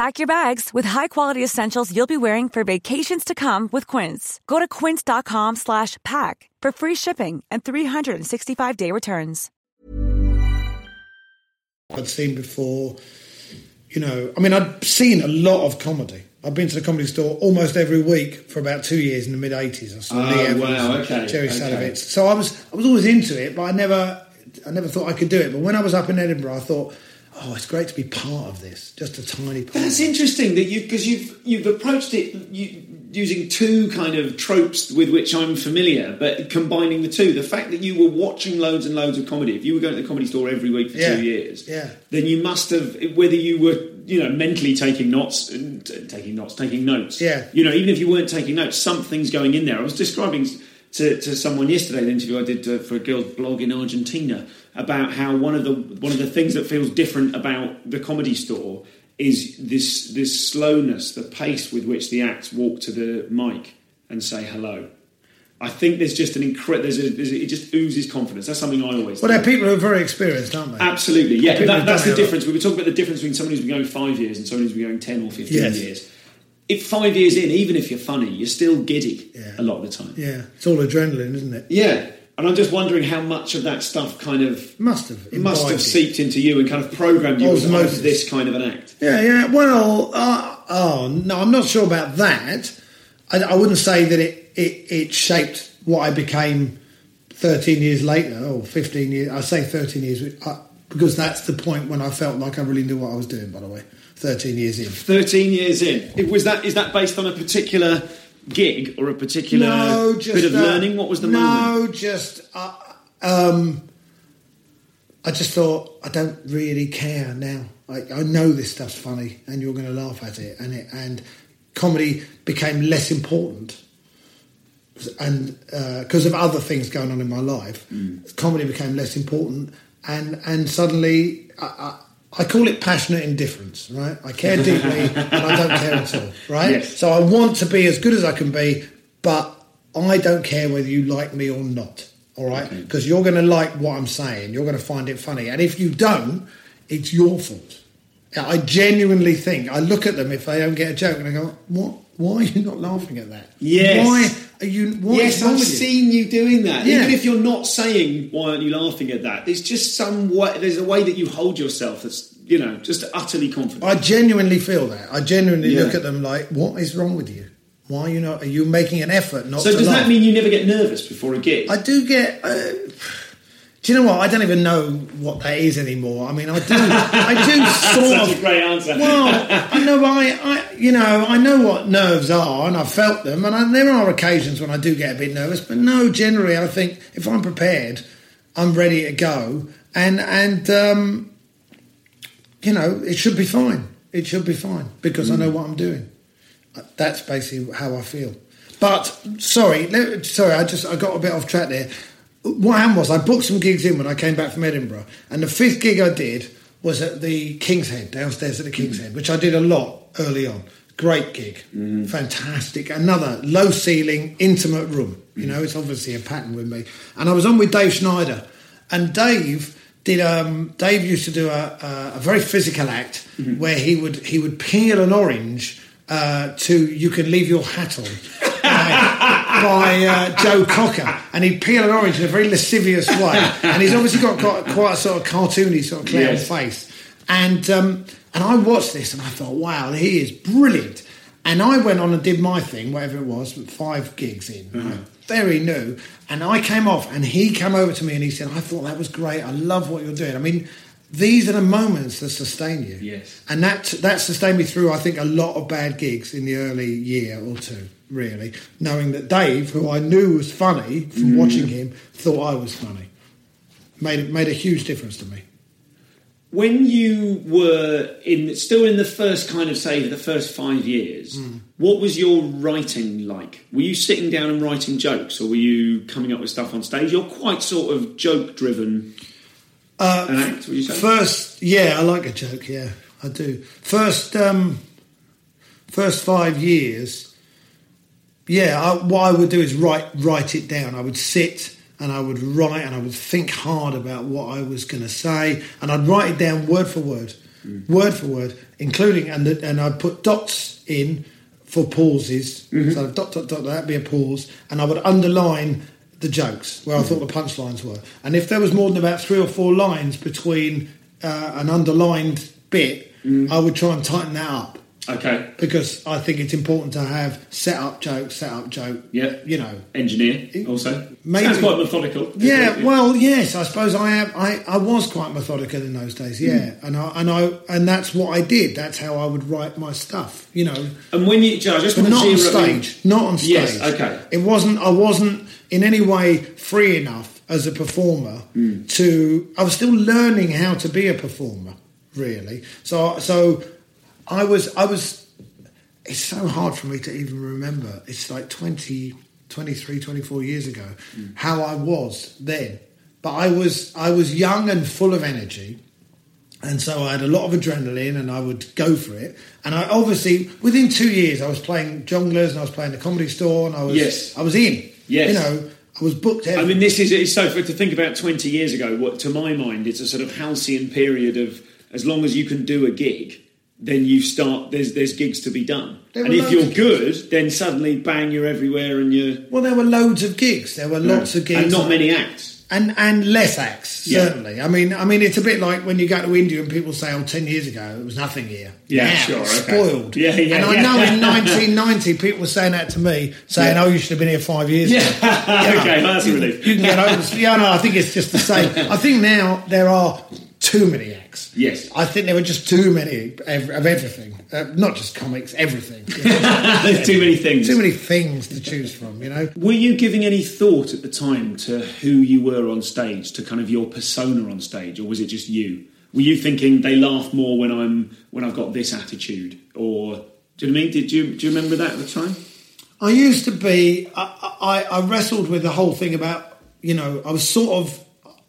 S5: Pack your bags with high-quality essentials you'll be wearing for vacations to come with Quince. Go to quince.com slash pack for free shipping and 365-day returns.
S3: I'd seen before. You know, I mean, I'd seen a lot of comedy. I've been to the comedy store almost every week for about two years in the mid '80s. I saw
S2: Oh,
S3: Lee Evans,
S2: wow, okay,
S3: Jerry
S2: okay.
S3: Sadowitz. So I was, I was always into it, but I never, I never thought I could do it. But when I was up in Edinburgh, I thought, oh, it's great to be part of this, just a tiny part.
S2: That's interesting that you because you've you've approached it you, using two kind of tropes with which I'm familiar, but combining the two. The fact that you were watching loads and loads of comedy. If you were going to the comedy store every week for
S3: Yeah,
S2: two years,
S3: yeah.
S2: then you must have whether you were you know mentally taking notes, t- taking notes, taking notes.
S3: Yeah.
S2: you know, even if you weren't taking notes, something's going in there. I was describing to, to someone yesterday, the interview I did uh, for a girl's blog in Argentina, about how one of the one of the things that feels different about the comedy store is this this slowness, the pace with which the acts walk to the mic and say hello. I think there's just an incredible. There's a, there's a, it just oozes confidence. That's something I always.
S3: Well,
S2: do.
S3: they're people who are very experienced, aren't they?
S2: Absolutely, yeah. That, that's the
S3: it a lot.
S2: difference. We were talking about the difference between someone who's been going five years and someone who's been going ten or fifteen
S3: Yes.
S2: years. If five years in, even if you're funny, you're still giddy
S3: Yeah.
S2: a lot of the time.
S3: Yeah, it's all adrenaline, isn't it?
S2: Yeah. And I'm just wondering how much of that stuff kind of
S3: Must have.
S2: must have seeped into you and kind of programmed you as this kind of an act.
S3: Yeah, yeah. Well, uh, oh no, I'm not sure about that. I, I wouldn't say that it, it it shaped what I became 13 years later or 15 years. I say 13 years uh, because that's the point when I felt like I really knew what I was doing. By the way, 13 years in.
S2: 13 years in. It- Was that is that based on a particular gig or a particular
S3: no,
S2: bit of
S3: uh,
S2: learning? What was the
S3: no,
S2: moment?
S3: No, just uh, um, I just thought I don't really care now. I, I know this stuff's funny, and you're going to laugh at it, and it, and comedy became less important, and because of other things going on in my life,
S2: Mm.
S3: comedy became less important, and and suddenly. I, I, call it passionate indifference, right? I care deeply and I don't care at all, right?
S2: Yes.
S3: So I want to be as good as I can be, but I don't care whether you like me or not, all right? Because you're going to like what I'm saying, you're going to find it funny, and if you don't, it's your fault. I genuinely think I look at them if they don't get a joke and I go, "What? Why are you not laughing at that?
S2: Yes.
S3: Why are you? What
S2: yes, I've seen you doing that.
S3: Yeah.
S2: Even if you're not saying why aren't you laughing at that, there's just some way. There's a way that you hold yourself that's you know just utterly confident.
S3: I genuinely feel that. I genuinely
S2: Yeah.
S3: look at them like, "What is wrong with you? Why are you not? Are you making an effort not to so
S2: does
S3: laugh?"
S2: that mean you never get nervous before a gig?
S3: I do get. Uh, do you know what? I don't even know what that is anymore. I mean, I do. I do sort
S2: Such
S3: of.
S2: a great answer.
S3: Well, I know. I, I, you know, I know what nerves are, and I've felt them. And I, there are occasions when I do get a bit nervous, but no, generally, I think if I'm prepared, I'm ready to go, and and um, you know, it should be fine. It should be fine because I know what I'm doing. That's basically how I feel. But sorry, sorry, I just I got a bit off track there. What happened was I booked some gigs in when I came back from Edinburgh, and the fifth gig I did was at the King's Head downstairs at the King's Head, which I did a lot early on. Great gig, fantastic. Another low ceiling, intimate room. You know, it's obviously a pattern with me. And I was on with Dave Schneider, and Dave did. Um, Dave used to do a, a, a very physical act where he would he would peel an orange uh, to "You Can Leave Your Hat On." By, by uh, Joe Cocker, and he'd peel an orange in a very lascivious way, and he's obviously got quite, quite a sort of cartoony sort of clown
S2: Yes.
S3: face, and um, and I watched this and I thought, wow, he is brilliant, and I went on and did my thing, whatever it was, five gigs in, right? very new, and I came off, and he came over to me and he said, I thought that was great, I love what you're doing. I mean. These are the moments that sustain you.
S2: Yes.
S3: And that that sustained me through, I think, a lot of bad gigs in the early year or two, really. Knowing that Dave, who I knew was funny from mm. watching him, thought I was funny. Made made a huge difference to me.
S2: When you were in, still in the first kind of say the first five years, mm. what was your writing like? Were you sitting down and writing jokes, or were you coming up with stuff on stage? You're quite sort of joke driven.
S3: Uh,
S2: an act, would you say?
S3: First, yeah, I like a joke. Yeah, I do. First, um, first five years, yeah. I, what I would do is write write it down. I would sit and I would write and I would think hard about what I was going to say, and I'd write it down word for word, word for word, including and the, and I'd put dots in for pauses. So dot dot dot that'd be a pause, and I would underline the jokes where I thought the punchlines were. And if there was more than about three or four lines between uh, an underlined bit, I would try and tighten that up
S2: Okay.
S3: because I think it's important to have set up joke, set up joke.
S2: Yeah.
S3: you know.
S2: Engineer also.
S3: Maybe-
S2: Sounds quite methodical.
S3: Yeah, well, yes, I suppose I am. I, I was quite methodical in those days. Yeah, and I and I and that's what I did. That's how I would write my stuff. You know,
S2: And when you, Joe, I just
S3: not on stage. Not on stage.
S2: Yes, okay.
S3: It wasn't. I wasn't in any way free enough as a performer
S2: Hmm.
S3: to. I was still learning how to be a performer. Really. So so, I was. I was. It's so hard for me to even remember. It's like 20, 23, 24 years ago
S2: Hmm.
S3: how I was then. But I was I was young and full of energy. And so I had a lot of adrenaline and I would go for it. And I obviously, within two years, I was playing Jongleurs and I was playing the comedy store and I was,
S2: Yes.
S3: I was in.
S2: Yes.
S3: You know, I was booked
S2: I mean, this is it's so for to think about twenty years ago. What to my mind, it's a sort of halcyon period of as long as you can do a gig, then you start. There's there's gigs to be done,
S3: There
S2: and if you're good, then suddenly bang, you're everywhere, and you're
S3: well, there were loads of gigs. There were lots of gigs.
S2: and not many acts.
S3: And and less acts
S2: Yeah.
S3: certainly. I mean, I mean, it's a bit like when you go to India and people say, "Oh, 10 years ago it was nothing here."
S2: Yeah,
S3: Now
S2: sure,
S3: it's
S2: okay.
S3: spoiled.
S2: Yeah, yeah,
S3: And I know in 1990 people were saying that to me, saying,
S2: Yeah.
S3: "Oh, you should have been here five years ago."
S2: okay, well, that's a relief.
S3: You can get over. Yeah, no, I think it's just the same. I think now there are too many
S2: Yes.
S3: I think there were just too many of everything, uh, not just comics, everything.
S2: There's too many things.
S3: too many things to choose from. You know.
S2: Were you giving any thought at the time to who you were on stage, to kind of your persona on stage, or was it just you? Were you thinking they laugh more when I'm when I've got this attitude, or do you know what I mean? Did you do you remember that at the time?
S3: I used to be. I, I, I wrestled with the whole thing about you know. I was sort of.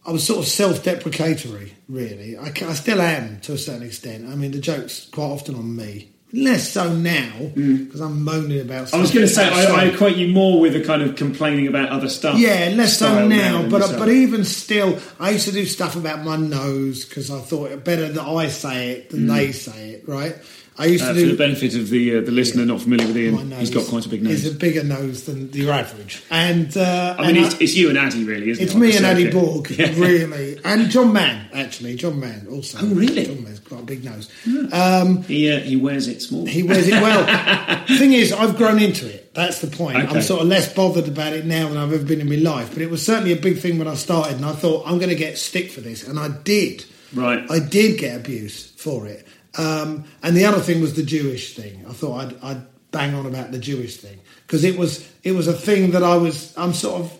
S3: I was sort of self-deprecatory, really. I, I still am to a certain extent. I mean, the jokes quite often on me. Less so now because I'm moaning about.
S2: Mm. I was going to say. I, I equate you more with a kind of complaining about other stuff.
S3: Yeah, less so now, but
S2: yourself.
S3: but even still, I used to do stuff about my nose because I thought it better that I say it than they say it. Right? I used
S2: Uh,
S3: to
S2: for
S3: do
S2: the benefit of the uh, the listener not familiar with Ian,
S3: nose.
S2: he's got quite a big nose.
S3: It's a bigger nose than your average, and uh,
S2: I mean,
S3: and
S2: it's, it's you and Addy, really, isn't
S3: It's
S2: it? on
S3: me and Addy? Borg,
S2: Yeah.
S3: really, and John Mann actually. John Mann also.
S2: Oh, really?
S3: John Mann's got a big nose. Um,
S2: He uh, he wears it small.
S3: he wears it well. Thing is, I've grown into it. That's the point.
S2: Okay.
S3: I'm sort of less bothered about it now than I've ever been in my life. But it was certainly a big thing when I started, and I thought I'm going to get stick for this, and I did.
S2: Right.
S3: I did get abuse for it. Um, and the other thing was the Jewish thing. I thought I'd, I'd bang on about the Jewish thing because it was it was a thing that I was. I'm sort of.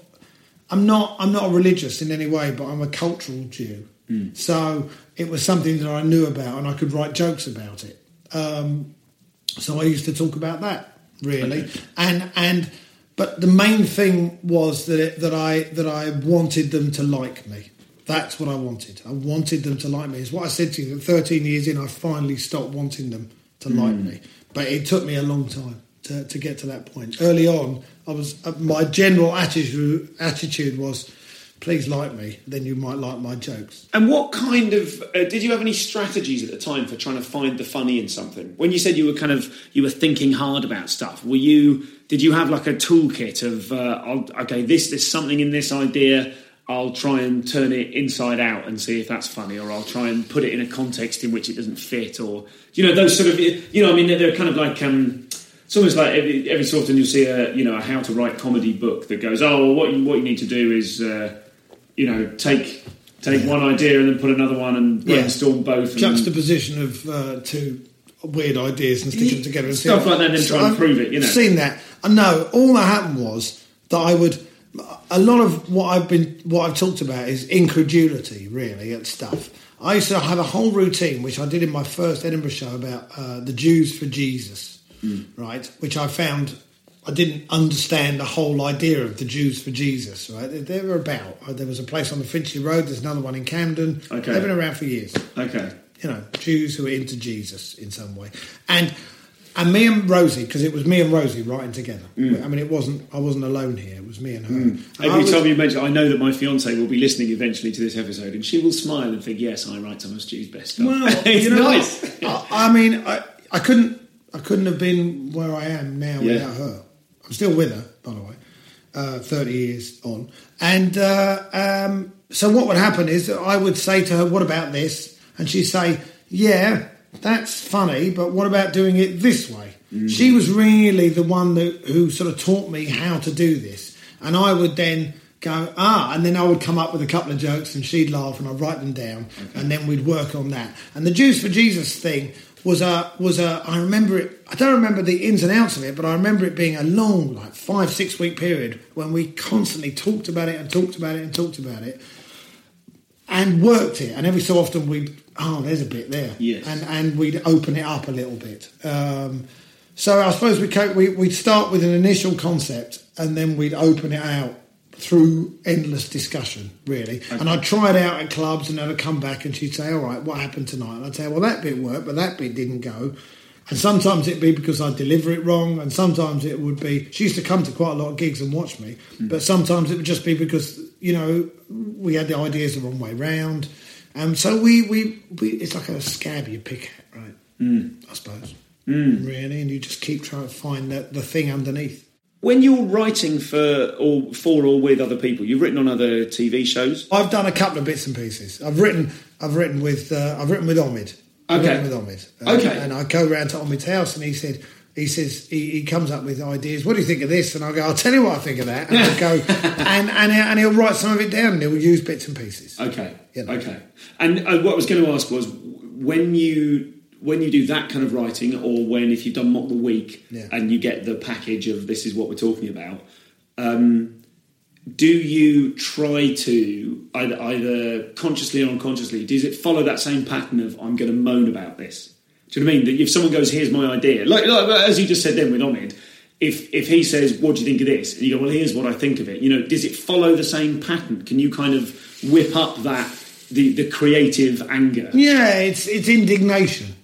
S3: I'm not. I'm not religious in any way, but I'm a cultural Jew. So it was something that I knew about, and I could write jokes about it. Um, so I used to talk about that really, and and but the main thing was that it, that I that I wanted them to like me. That's what I wanted. I wanted them to like me. It's what I said to you. That 13 years in, I finally stopped wanting them to like me. But it took me a long time to, to get to that point. Early on, I was uh, my general attitude attitude was please like me, then you might like my jokes.
S2: And what kind of uh, did you have any strategies at the time for trying to find the funny in something? When you said you were kind of you were thinking hard about stuff, were you did you have like a toolkit of uh, okay, this there's something in this idea. I'll try and turn it inside out and see if that's funny, or I'll try and put it in a context in which it doesn't fit, or you know those sort of you know I mean they're, they're kind of like um, it's almost like every, every so often you'll see a you know a how to write comedy book that goes oh well, what you what you need to do is uh, you know take take one idea and then put another one and
S3: Yeah.
S2: brainstorm both and
S3: Juxtaposition of uh, two weird ideas and stick them together. And
S2: Stuff like that, and then try and
S3: I've
S2: prove it, you know.
S3: Seen that? I know. All that happened was that I would. A lot of what I've been, what I've talked about is incredulity, really, at stuff. I used to have a whole routine, which I did in my first Edinburgh show about uh, the Jews for Jesus,
S2: Hmm.
S3: right? Which I found I didn't understand the whole idea of the Jews for Jesus, right? They, they were about. uh, There was a place on the Finchley Road. There's another one in Camden.
S2: Okay.
S3: They've been around for years
S2: okay
S3: you know, Jews who are into Jesus in some way. And and me and Rosie, because it was me and Rosie writing together. I mean, it wasn't. I wasn't alone here. It was me and her. And
S2: Every
S3: was-
S2: time you mention, I know that my fiance will be listening eventually to this episode, and she will smile and think, "Yes, I write Thomas Stew's best stuff."
S3: well,
S2: it's
S3: you know,
S2: nice.
S3: I, I mean, I, I couldn't. I couldn't have been where I am now
S2: Yeah.
S3: without her. I'm still with her, by the way, uh, 30 years on. And uh, um, so what would happen is that I would say to her, "What about this?" And she'd say, "Yeah, that's funny, but what about doing it this way?" She was really the one that who sort of taught me how to do this, and I would then go ah, and then I would come up with a couple of jokes, and she'd laugh, and I'd write them down, and then we'd work on that. And the Jews for Jesus thing was a was a I remember it. I don't remember the ins and outs of it, but I remember it being a long, like five six week period when we constantly talked about it and talked about it and talked about it and worked it. And every so often we'd, oh, there's a bit there.
S2: Yes.
S3: And, and we'd open it up a little bit. Um, so I suppose we, co- we, we'd start with an initial concept and then we'd open it out through endless discussion, really. And I'd try it out at clubs and then I'd come back and she'd say, all right, what happened tonight? And I'd say, well, that bit worked, but that bit didn't go. And sometimes it'd be because I'd deliver it wrong, and sometimes it would be. She used to come to quite a lot of gigs and watch me, but sometimes it would just be because you know we had the ideas the wrong way round, and so we we, we it's like a scab you pick at, right? Mm. I suppose, really, and you just keep trying to find that the thing underneath.
S2: When you're writing for or for or with other people, you've written on other TV shows.
S3: I've done a couple of bits and pieces. I've written. I've written with. Uh, I've written with Omid.
S2: Okay.
S3: with Omid. Uh,
S2: Okay.
S3: And I go round to Omid's house, and he said. He says he, he comes up with ideas. What do you think of this? And I go, I'll tell you what I think of that. And I go, and and and he'll write some of it down. and He'll use bits and pieces.
S2: Okay.
S3: You know.
S2: Okay. And uh, what I was going to ask was when you when you do that kind of writing, or when if you've done mock the week
S3: Yeah.
S2: and you get the package of this is what we're talking about, um, do you try to either, either consciously or unconsciously? Does it follow that same pattern of I'm going to moan about this? Do you know what I mean? That if someone goes, "Here's my idea," like, like as you just said then with Omid. If, if he says, "What do you think of this?" and you go, "Well, here's what I think of it," you know, does it follow the same pattern? Can you kind of whip up that the the creative anger?
S3: Yeah, it's it's indignation.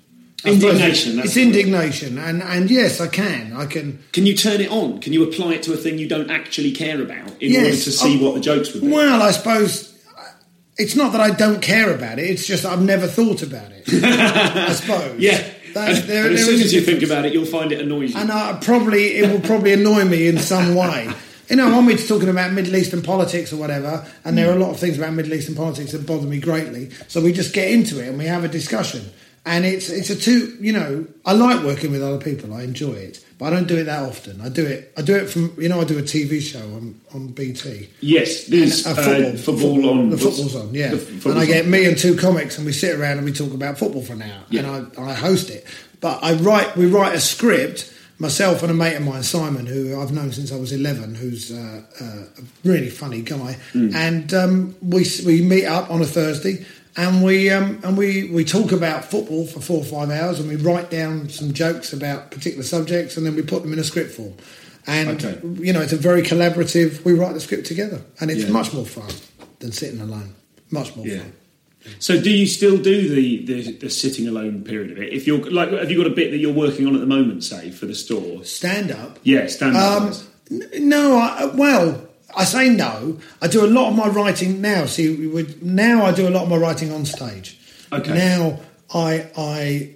S3: I
S2: Indignation, that's
S3: It's indignation, and and yes, I can. I can.
S2: Can you turn it on? Can you apply it to a thing you don't actually care about in
S3: Yes.
S2: order to see
S3: Oh,
S2: what the jokes would be?
S3: Well, I suppose it's not that I don't care about it. It's just I've never thought about it. I suppose.
S2: yeah.
S3: That's,
S2: and,
S3: there,
S2: and as soon as you think about it, you'll find it annoys you.
S3: and I probably it will probably annoy me in some way. You know, Omid's talking about Middle Eastern politics or whatever, and there are a lot of things about Middle Eastern politics that bother me greatly. So we just get into it and we have a discussion. And it's it's a two. You know, I like working with other people. I enjoy it, but I don't do it that often. I do it. I do it from. You know, I do a TV show on on BT.
S2: yes, there's
S3: Uh,
S2: uh,
S3: football,
S2: football, on.
S3: The football's on, yeah.
S2: the
S3: and I get
S2: on.
S3: me and two comics, and we sit around and we talk about football for an hour,
S2: Yeah.
S3: and I, I host it. But I write, we write a script. Myself and a mate of mine, Simon, who I've known since I was eleven, who's uh, uh, a really funny guy,
S2: Hmm.
S3: and um, we we meet up on a Thursday. And we um, and we, we talk about football for four or five hours, and we write down some jokes about particular subjects, and then we put them in a script form. And
S2: Okay.
S3: you know, it's a very collaborative. We write the script together, and it's
S2: Yeah.
S3: much more fun than sitting alone. Much more
S2: Yeah.
S3: fun.
S2: So, do you still do the, the the sitting alone period of it? If you're like, have you got a bit that you're working on at the moment, say for the store?
S3: Stand up.
S2: Yeah, stand up.
S3: Um, no, I, well, I say no. I do a lot of my writing now. See, we would, now I do a lot of my writing on stage.
S2: Okay.
S3: Now I I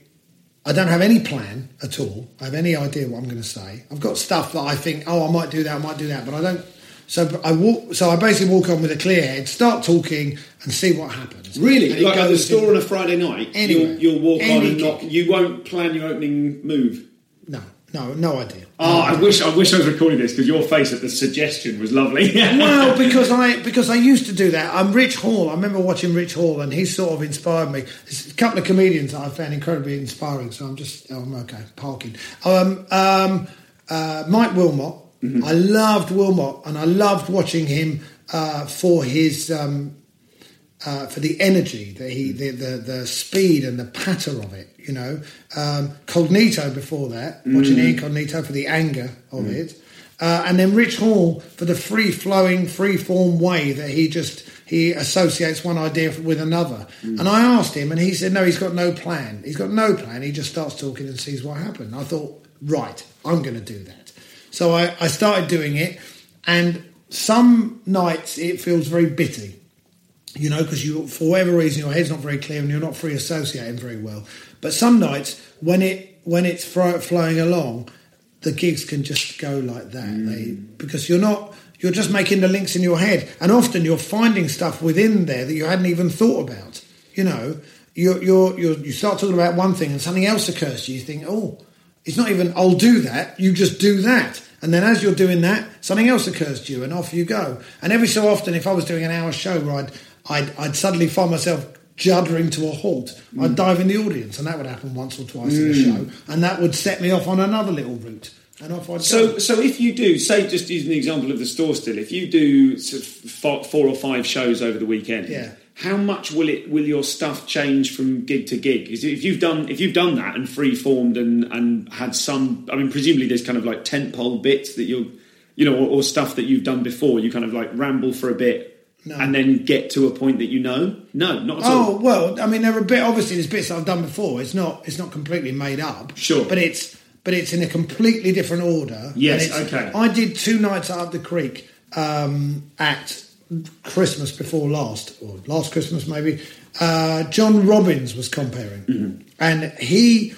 S3: I don't have any plan at all. I have any idea what I'm going to say. I've got stuff that I think, oh, I might do that, I might do that, but I don't. So I walk. So I basically walk on with a clear head, start talking, and see what happens.
S2: Really, like at the store on a Friday night,
S3: Anywhere.
S2: you'll, you'll walk on and knock. You won't plan your opening move.
S3: No, no, no idea.
S2: Oh, I wish I wish I was recording this because your face at the suggestion was lovely.
S3: well, because I because I used to do that. I'm Rich Hall. I remember watching Rich Hall, and he sort of inspired me. There's a couple of comedians that I found incredibly inspiring. So I'm just, oh, I'm okay, parking. Um, um, uh, Mike Wilmot. I loved Wilmot, and I loved watching him uh, for his. Um, uh, for the energy, the, he, the, the the speed and the patter of it, you know. Um, Cognito before that, watching Ian Cognito for the anger of it, uh, and then Rich Hall for the free flowing, free form way that he just he associates one idea with another. And I asked him, and he said, no, he's got no plan. He's got no plan. He just starts talking and sees what happens. I thought, right, I'm going to do that. So I, I started doing it, and some nights it feels very bitty you know, because you, for whatever reason, your head's not very clear and you're not free associating very well. But some nights, when it when it's fro- flowing along, the gigs can just go like that. Mm. They, because you're not, you're just making the links in your head, and often you're finding stuff within there that you hadn't even thought about. You know, you're, you're you start talking about one thing and something else occurs to you. You think, oh, it's not even I'll do that. You just do that. And then as you're doing that, something else occurs to you and off you go. And every so often, if I was doing an hour show where I'd, I'd, I'd suddenly find myself juddering to a halt, I'd mm. dive in the audience. And that would happen once or twice in a mm. show. And that would set me off on another little route. And off I'd
S2: So,
S3: go.
S2: so if you do, say, just using the example of the store still, if you do sort of four or five shows over the weekend,
S3: Yeah.
S2: how much will it will your stuff change from gig to gig? If you've done if you've done that and free formed and and had some, I mean, presumably there's kind of like tentpole bits that you'll, you know, or, or stuff that you've done before. You kind of like ramble for a bit.
S3: No.
S2: And then get to a point that you know? No, not at all.
S3: Oh
S2: all.
S3: well, I mean, there are a bit. Obviously, there's bits I've done before. It's not. It's not completely made up.
S2: Sure.
S3: but it's but it's in a completely different order.
S2: Yes, okay.
S3: I did two nights up the creek um, at Christmas before last, or last Christmas maybe. Uh, John Robbins was comparing,
S2: Mm-hmm.
S3: and he,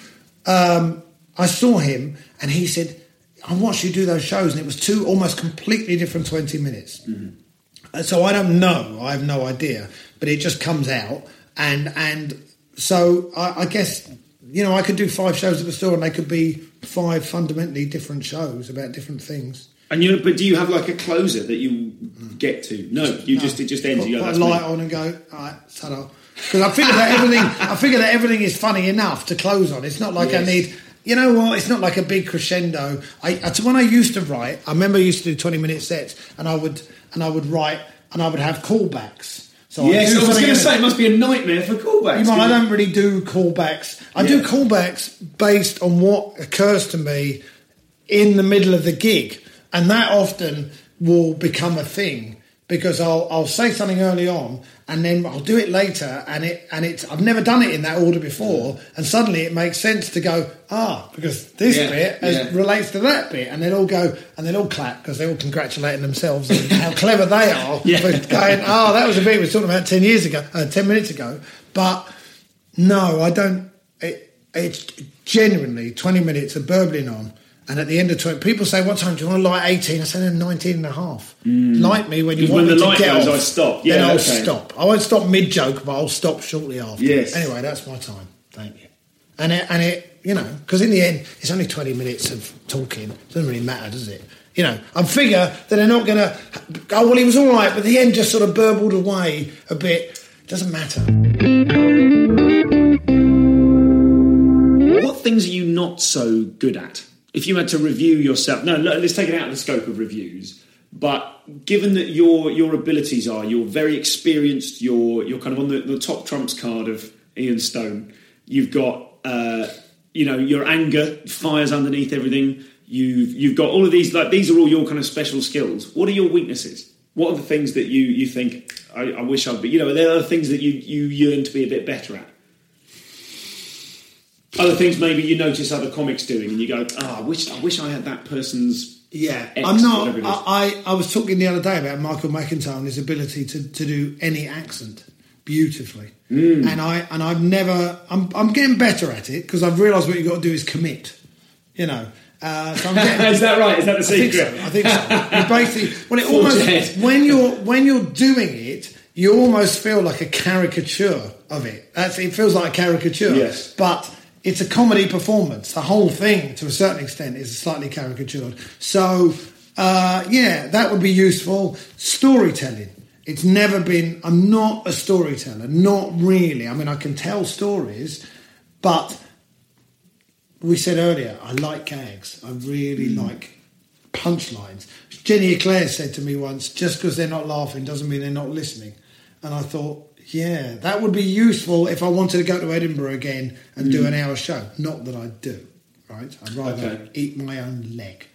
S3: um, I saw him, and he said, "I watched you do those shows, and it was two almost completely different twenty minutes." Uh, so I don't know. I have no idea, but it just comes out, and and so I, I guess you know I could do five shows at the store, and they could be five fundamentally different shows about different things.
S2: And you, but do you have like a closer that you mm-hmm. get to? No, you just it just ends.
S3: Put,
S2: You go,
S3: put
S2: "That's
S3: a
S2: me."
S3: light on and go. All right, ta Because I figure that everything, I figure that everything is funny enough to close on. It's not like I need. You know what? It's not like a big crescendo. I, I when I used to write, I remember I used to do twenty minute sets, and I would and I would write and I would have callbacks. So
S2: Yes,
S3: do
S2: I was going to say it must be a nightmare for callbacks.
S3: You know, I don't really do callbacks. I do callbacks based on what occurs to me in the middle of the gig, and that often will become a thing because I'll I'll say something early on, and then I'll do it later, and it and it's I've never done it in that order before, and suddenly it makes sense to go ah because this
S2: Yeah,
S3: bit
S2: yeah.
S3: relates to that bit, and they'll all go and they'll all clap because they're all congratulating themselves and how clever they are
S2: Yeah.
S3: for going oh that was a bit we were talking about ten years ago, uh, ten minutes ago, but. No, I don't. It, it's genuinely 20 minutes of burbling on. And at the end of 20, people say, What time do you want to light 18? I say, "No, 19 and a half. Light me when you
S2: Because
S3: want
S2: Mm. when
S3: me
S2: the
S3: to
S2: light
S3: get
S2: goes,
S3: off.
S2: I stop.
S3: then
S2: Yeah,
S3: I'll
S2: okay.
S3: stop. I won't stop mid joke, but I'll stop shortly after.
S2: Yes.
S3: Anyway, that's my time. Thank you. And it, and it you know, because in the end, it's only 20 minutes of talking. It doesn't really matter, does it? You know, I figure that they're not going to, oh, well, he was all right, but the end just sort of burbled away a bit. Doesn't matter.
S2: What things are you not so good at? If you had to review yourself, no, let's take it out of the scope of reviews. But given that your your abilities are, you're very experienced. You're you're kind of on the, the top trumps card of Ian Stone. You've got uh, you know your anger fires underneath everything. You've you've got all of these like these are all your kind of special skills. What are your weaknesses? What are the things that you you think I, I wish I'd be? You know, there are things that you you yearn to be a bit better at other things maybe you notice other comics doing and you go, oh, I wish I wish I had that person's
S3: Yeah,
S4: X,
S3: I'm not.
S4: whatever it is.
S3: I, I I was talking the other day about Michael McIntyre and his ability to, to do any accent beautifully,
S4: Mm.
S3: and I and I've never. I'm I'm getting better at it because I've realised what you have got to do is commit. You know. Uh, so getting,
S4: Is that right? Is that the
S3: I think
S4: secret?
S3: so. I think so. Basically, well, it almost
S4: ahead.
S3: when you're when you're doing it, you almost feel like a caricature of it. That's it feels like a caricature.
S4: Yes.
S3: but it's a comedy performance. The whole thing, to a certain extent, is slightly caricatured. So, uh, yeah, that would be useful. Storytelling. It's never been. I'm not a storyteller. Not really. I mean, I can tell stories, but we said earlier, I like gags. I really like punchlines. Jenny Eclair said to me once, just because they're not laughing doesn't mean they're not listening. And I thought, yeah, that would be useful if I wanted to go to Edinburgh again and do an hour show. Not that I do, right? I'd rather
S4: Okay.
S3: eat my own leg.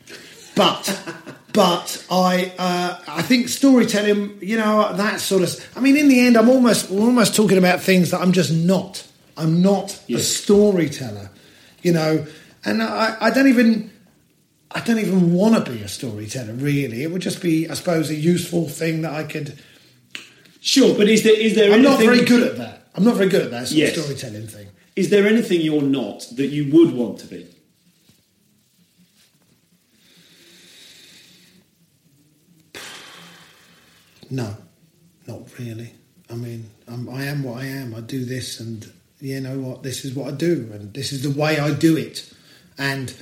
S3: But, but I, uh, I think storytelling, you know, that sort of. I mean, in the end, I'm almost, we're almost talking about things that I'm just not. I'm not a storyteller, you know, and I, I don't even. I don't even want to be a storyteller, really. It would just be, I suppose, a useful thing that I could.
S4: Sure, but is there is there?
S3: I'm not very good at that. I'm not very good at that sort
S4: Yes.
S3: of storytelling thing.
S4: Is there anything you're not that you would want to be?
S3: No, not really. I mean, I'm, I am what I am. I do this, and you know what? This is what I do, and this is the way I do it. And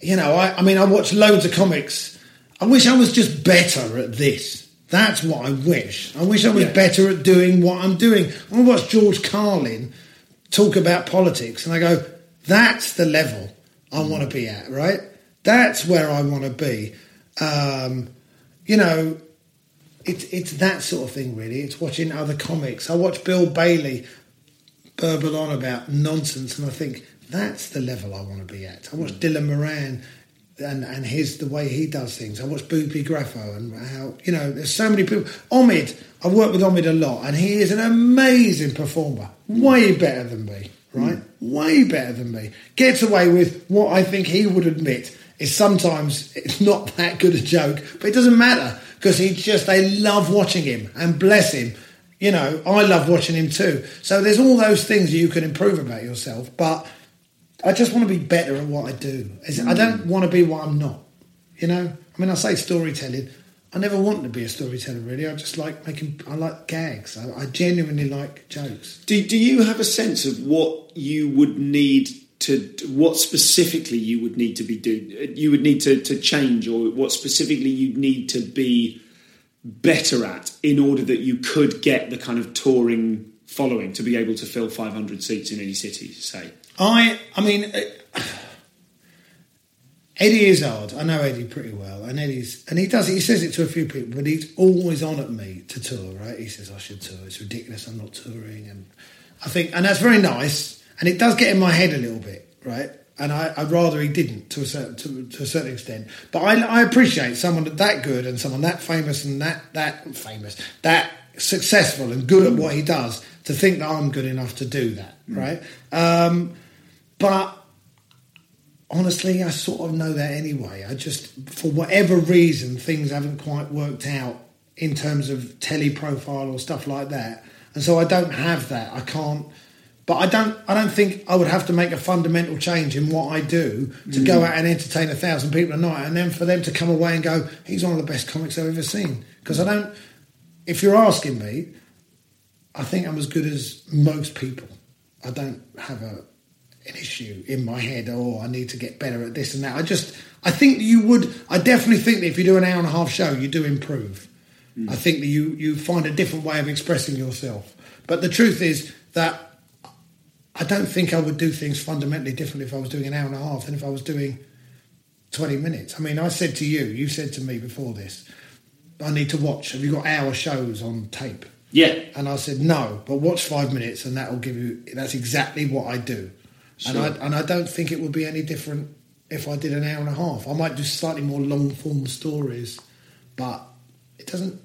S3: you know, I, I mean, I watch loads of comics. I wish I was just better at this. That's what I wish. I wish I was
S4: Yeah.
S3: better at doing what I'm doing. I watch George Carlin talk about politics, and I go, "That's the level I want to be at, right? That's where I want to be." Um, you know, it's it's that sort of thing, really. It's watching other comics. I watch Bill Bailey burble on about nonsense, and I think that's the level I want to be at. I watch Dylan Moran and and his the way he does things. I watch Boothby Graffoe and how you know there's so many people. Omid, I've worked with Omid a lot, and he is an amazing performer, way better than me, right? Hmm. Way better than me. Gets away with what I think he would admit is sometimes it's not that good a joke, but it doesn't matter because he just they love watching him and bless him. You know, I love watching him too. So there's all those things you can improve about yourself, but I just want to be better at what I do. In, I don't mm. want to be what I'm not. You know, I mean, I say storytelling. I never wanted to be a storyteller. Really, I just like making. I like gags. I, I genuinely like jokes.
S4: Do, do you have a sense of what you would need to, what specifically you would need to be do, you would need to, to change, or what specifically you'd need to be better at in order that you could get the kind of touring following to be able to fill 500 seats in any city, say?
S3: I, I mean, uh, Eddie Izzard. I know Eddie pretty well, and Eddie's, and he does. He says it to a few people, but he's always on at me to tour. Right? He says I should tour. It's ridiculous. I'm not touring, and I think, and that's very nice, and it does get in my head a little bit, right? And I, I'd rather he didn't to a certain to, to a certain extent. But I, I appreciate someone that good and someone that famous and that that famous that successful and good at what he does to think that I'm good enough to do that, right? Um, but honestly, I sort of know that anyway. I just, for whatever reason, things haven't quite worked out in terms of telly profile or stuff like that, and so I don't have that. I can't. But I don't. I don't think I would have to make a fundamental change in what I do to go out and entertain a thousand people a night, and then for them to come away and go, "He's one of the best comics I've ever seen." Because I don't. If you're asking me, I think I'm as good as most people. I don't have a an issue in my head. or I need to get better at this and that. I just, I think that you would. I definitely think that if you do an hour and a half show, you do improve. Mm. I think that you you find a different way of expressing yourself. But the truth is that I don't think I would do things fundamentally differently if I was doing an hour and a half than if I was doing 20 minutes. I mean, I said to you, you said to me before this, I need to watch. Have you got hour shows on tape?
S4: Yeah.
S3: And I said, no, but watch five minutes and that will give you, that's exactly what I do. And, I, and I don't think it would be any different if I did an hour and a half. I might do slightly more long form stories, but it doesn't,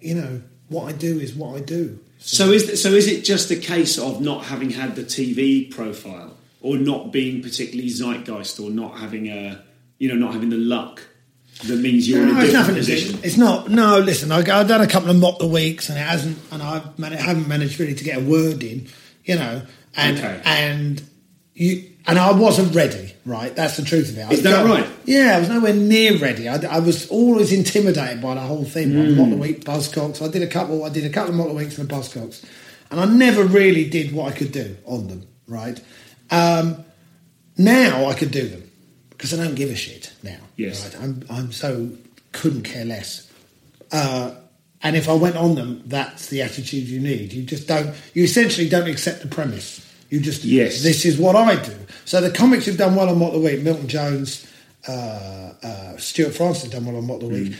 S3: you know, what I do is what I do.
S4: So is so is it just a case of not having had the TV profile, or not being particularly zeitgeist, or not having a you know not having the luck
S2: that means you're in a different position?
S3: It's not. No, listen, I, I've done a couple of mock the weeks, and it hasn't, and I've man, haven't managed really to get a word in, you know, and
S2: Okay.
S3: and you and I wasn't ready. Right, that's the truth of it. I
S2: Is that right?
S3: Yeah, I was nowhere near ready. I, I was always intimidated by the whole thing.
S2: Hmm.
S3: Mm. Mock the week, Buzzcocks. I did a couple. I did a couple of mock the weeks and the Buzzcocks, and I never really did what I could do on them. Right. Um, now I could do them because I don't give a shit now.
S2: Yes.
S3: Right? I'm I'm so couldn't care less. Uh, and if I went on them, that's the attitude you need. You just don't. You essentially don't accept the premise. You just
S2: Yes.
S3: This is what I do. So the comics have done well on What the Week. Milton Jones, uh, uh, Stewart Francis have done well on What the Week.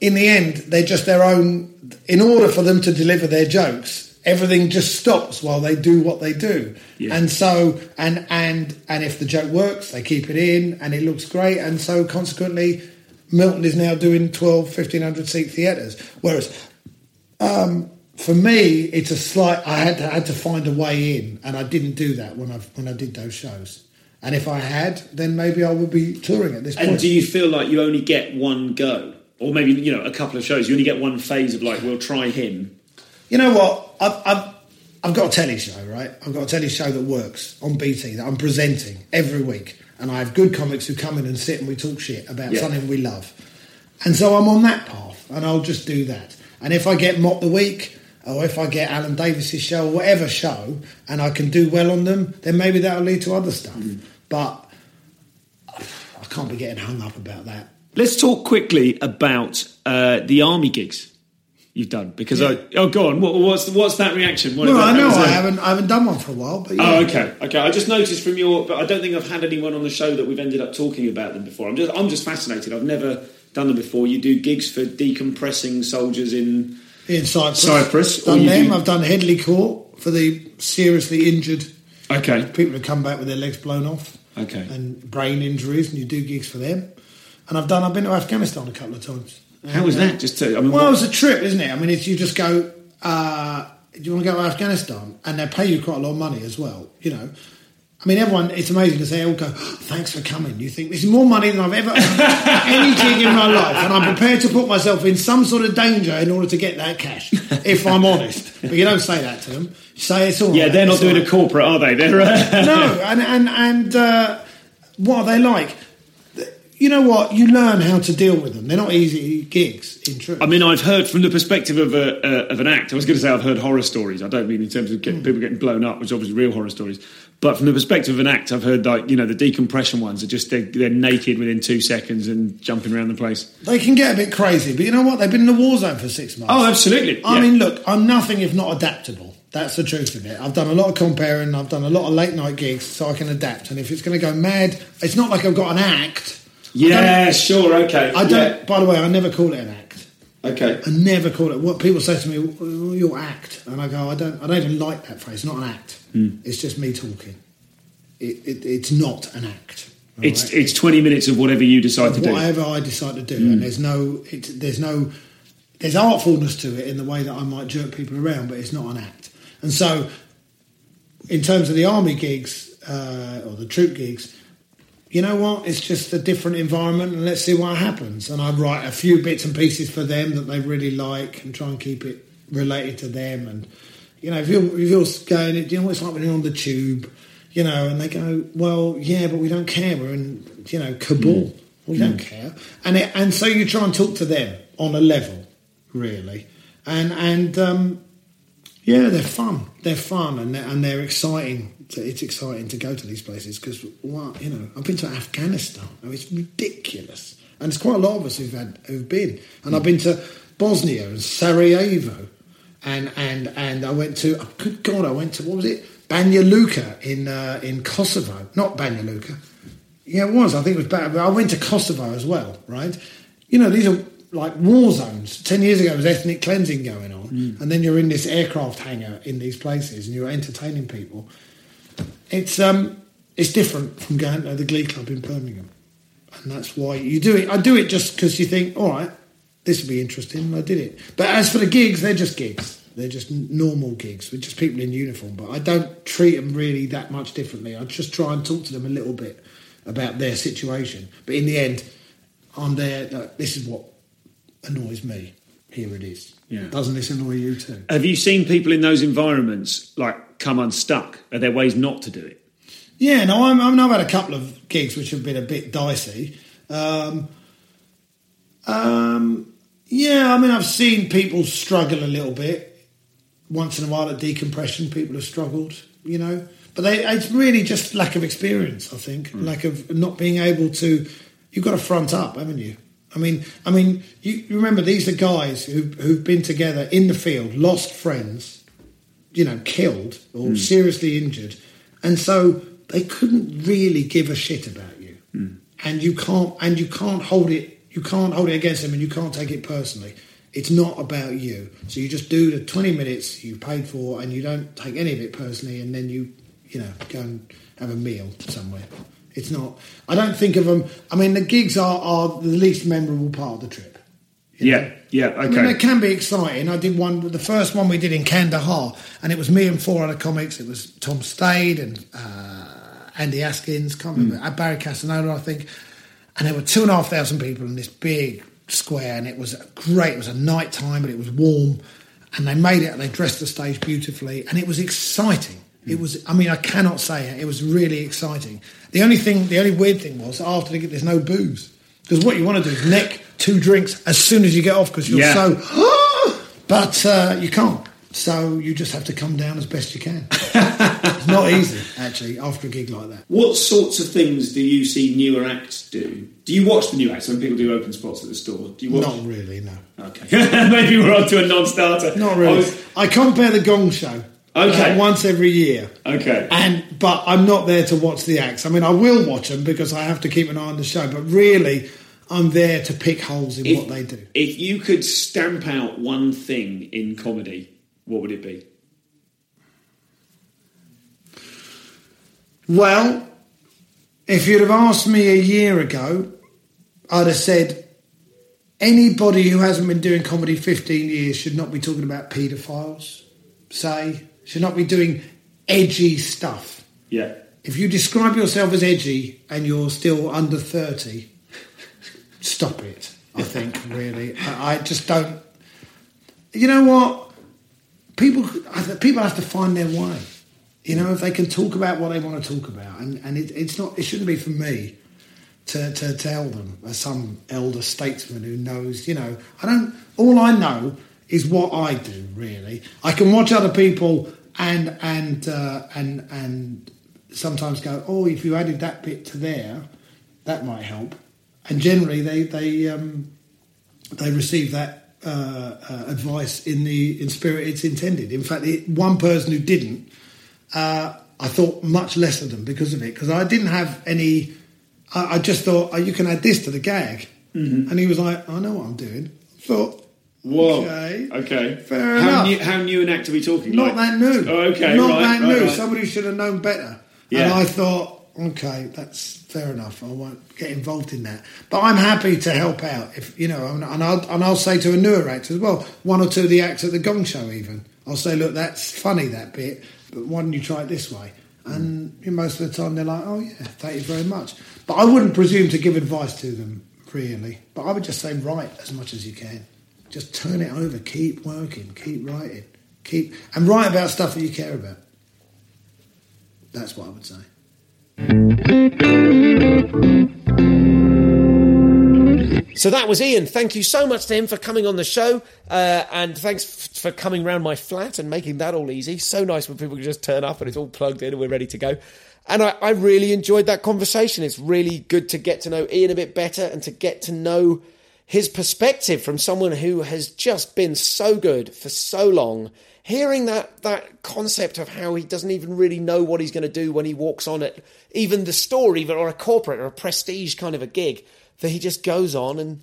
S3: In the end, they're just their own. In order for them to deliver their jokes, everything just stops while they do what they do.
S2: Yeah.
S3: And so, and and and if the joke works, they keep it in, and it looks great. And so, consequently, Milton is now doing 12, 1500 seat theatres. Whereas um, for me, it's a slight. I had to, I had to find a way in, and I didn't do that when I when I did those shows. And if I had, then maybe I would be touring at this
S2: And
S3: point.
S2: do you feel like you only get one go, or maybe you know a couple of shows? You only get one phase of like, we'll try him.
S3: You know what? I've, I've, I've got a telly show, right? I've got a telly show that works on BT that I'm presenting every week. And I have good comics who come in and sit and we talk shit about
S2: Yeah.
S3: something we love. And so I'm on that path and I'll just do that. And if I get Mock the Week or if I get Alan Davies's show or whatever show and I can do well on them, then maybe that'll lead to other stuff. But I can't be getting hung up about that.
S2: Let's talk quickly about uh, the army gigs you've done because I oh go on what, what's what's that reaction? What
S3: Well,
S2: about
S3: I know I haven't, I haven't done one for a while, but yeah.
S2: Oh, okay, okay. I just noticed from your, but I don't think I've had anyone on the show that we've ended up talking about them before. I'm just, I'm just fascinated. I've never done them before. You do gigs for decompressing soldiers in.
S3: in Cyprus.
S2: Cyprus,
S3: Done them.
S2: do-
S3: I've done Headley Court for the seriously injured
S2: Okay,
S3: people who come back with their legs blown off.
S2: Okay.
S3: And brain injuries, and you do gigs for them. And I've done. I've been to Afghanistan a couple of times.
S2: How was that? Just to, I mean,
S3: Well,
S2: what-
S3: was a trip, isn't it? I mean, it's you just go. Uh, do you want to go to Afghanistan? And they pay you quite a lot of money as well. You know. I mean, everyone, it's amazing because they all go, "Oh, thanks for coming. You think this is more money than I've ever any gig in my life. And I'm prepared to put myself in some sort of danger in order to get that cash, if I'm honest. But you don't say that to them. You say it's all
S2: yeah,
S3: right,
S2: they're not doing
S3: right."
S2: a corporate, are they? They're uh,
S3: no, and and and uh, what are they like? You know what? You learn how to deal with them. They're not easy gigs, in truth.
S2: I mean, I've heard from the perspective of a uh, of an act. I was going to say I've heard horror stories. I don't mean in terms of get, people getting blown up, which are obviously real horror stories. But from the perspective of an act, I've heard like you know the decompression ones are just they're, they're naked within two seconds and jumping around the place.
S3: they can get a bit crazy, but you know what? They've been in the war zone for six months.
S2: Oh, absolutely.
S3: I
S2: yeah.
S3: mean, look, I'm nothing if not adaptable. That's the truth of it. I've done a lot of compering. I've done a lot of late night gigs, so I can adapt. And if it's going to go mad, it's not like I've got an act.
S2: Yeah, sure, okay.
S3: I don't. By the way, I never call it an act.
S2: Okay.
S3: I never call it. What people say to me, "Oh, "Your act," and I go, "I don't. I don't even like that phrase. It's not an act.
S2: Hmm.
S3: It's just me talking. It, it, it's not an act. all
S2: It's
S3: right?
S2: it's twenty minutes of whatever you decide to do.
S3: whatever I decide to do,
S2: Hmm.
S3: and there's no, it, there's no, there's artfulness to it in the way that I might jerk people around, but it's not an act. And so, in terms of the army gigs uh, or the troop gigs, you know what? It's just a different environment, and let's see what happens. And I write a few bits and pieces for them that they really like, and try and keep it related to them. And you know, if you're, if you're going, you know, what it's like when you're on the tube, you know, and they go, well, yeah, but we don't care. We're in, you know, Kabul. We don't care. And it, and so you try and talk to them on a level, really, and and um, yeah, they're fun. They're fun and they're, and they're exciting. So It's exciting to go to these places because, well, you know, I've been to Afghanistan. I mean, it's ridiculous, and it's quite a lot of us who've had who've been. And I've been to Bosnia and Sarajevo, and and and I went to. Oh, good God, I went to what was it? Banja Luka in uh, in Kosovo, not Banja Luka. Yeah, it was. I think it was bad. But I went to Kosovo as well, right? You know, these are like war zones. Ten years ago, there was ethnic cleansing going on, and then you're in this aircraft hangar in these places, and you're entertaining people. It's um, it's different from going to the Glee Club in Birmingham, and that's why you do it. I do it just because you think, all right, this will be interesting. and I did it. But as for the gigs, they're just gigs. They're just normal gigs with just people in uniform. But I don't treat them really that much differently. I just try and talk to them a little bit about their situation. But in the end, I'm there. Look, this is what annoys me. Here it is.
S4: Yeah.
S3: Doesn't this annoy you too?
S4: Have you seen people in those environments like come unstuck? Are there ways not to do it?
S3: Yeah, no, I'm, I mean, I've had a couple of gigs which have been a bit dicey. Um, um, yeah, I mean, I've seen people struggle a little bit. Once in a while at decompression, people have struggled, you know. But they, it's really just lack of experience, I think. Lack of not being able to. You've got to front up, haven't you? I mean, I mean, you you remember these are guys who who've been together in the field, lost friends, you know, killed or hmm. seriously injured, and so they couldn't really give a shit about you, hmm. and you can't and you can't hold it you can't hold it against them, and you can't take it personally. It's not about you, so you just do the twenty minutes you paid for, and you don't take any of it personally, and then you you know go and have a meal somewhere. It's not. I don't think of them. I mean, the gigs are, are the least memorable part of the trip.
S4: Yeah, yeah,
S3: I mean,
S4: okay.
S3: it can be exciting. I did one, the first one we did in Kandahar, and it was me and four other comics. It was Tom Stade and uh, Andy Askins, can't remember, uh, Barry Castagnola, I think. And there were two and a half thousand people in this big square, and it was great. It was a night time, but it was warm, and they made it. and They dressed the stage beautifully, and it was exciting. It was. I mean, I cannot say it. It was really exciting. The only thing, the only weird thing was after the there's no booze because what you want to do is nick two drinks as soon as you get off because you're
S4: Yeah.
S3: so. but uh, you can't. So you just have to come down as best you can. it's not easy, actually, after a gig like that.
S4: What sorts of things do you see newer acts do? Do you watch the new acts when people do open spots at the store? Do you watch?
S3: Not really, no.
S4: Okay, maybe we're on to a non-starter.
S3: Not really.
S4: I
S3: really.
S4: was-
S3: I compère the Gong Show.
S4: Okay.
S3: uh, once every year.
S4: Okay.
S3: And but I'm not there to watch the acts. I mean, I will watch them because I have to keep an eye on the show. But really, I'm there to pick holes in
S4: if,
S3: what they do.
S4: If you could stamp out one thing in comedy, what would it be?
S3: Well, if you'd have asked me a year ago, I'd have said anybody who hasn't been doing comedy 15 years should not be talking about paedophiles, say, should not be doing edgy stuff.
S4: Yeah.
S3: If you describe yourself as edgy and you're still under 30, stop it, I think, really. I, I just don't. You know what? People, people have to find their way. You know, if they can talk about what they want to talk about, and, and it, it's not, it shouldn't be for me to, to tell them as some elder statesman who knows, you know, I don't, all I know is what I do, really. I can watch other people and, and, uh, and, and sometimes go, oh, if you added that bit to there, that might help. And generally they, they, um, they receive that uh, uh, advice in the in spirit it's intended. In fact, it, one person who didn't, uh, I thought much less of them because of it. Because I didn't have any. I, I just thought oh, you can add this to the gag, and he was like, "I know what I'm doing." I thought,
S4: Whoa.
S3: Okay.
S4: Okay.
S3: Fair
S4: how
S3: enough.
S4: New, how new an act are we talking?
S3: not
S4: Like-
S3: that new.
S4: Oh, okay.
S3: not
S4: right,
S3: that
S4: right,
S3: new.
S4: right.
S3: Somebody should have known better.
S4: Yeah.
S3: And I thought, okay, that's fair enough. I won't get involved in that. But I'm happy to help out if you know, and I'll and I'll say to a newer act as well, one or two of the acts at the Gong Show even. I'll say, look, that's funny that bit, but why don't you try it this way? And know, most of the time they're like, oh yeah, thank you very much. But I wouldn't presume to give advice to them really. But I would just say write as much as you can. Just turn it over. Keep working. Keep writing. Keep and write about stuff that you care about. That's what I would say.
S2: So that was Ian. Thank you so much to him for coming on the show, uh, and thanks f- for coming round my flat and making that all easy. So nice when people can just turn up and it's all plugged in and we're ready to go. And I, I really enjoyed that conversation. It's really good to get to know Ian a bit better and to get to know his perspective from someone who has just been so good for so long. Hearing that that concept of how he doesn't even really know what he's going to do when he walks on at even the store, even or a corporate or a prestige kind of a gig, that he just goes on and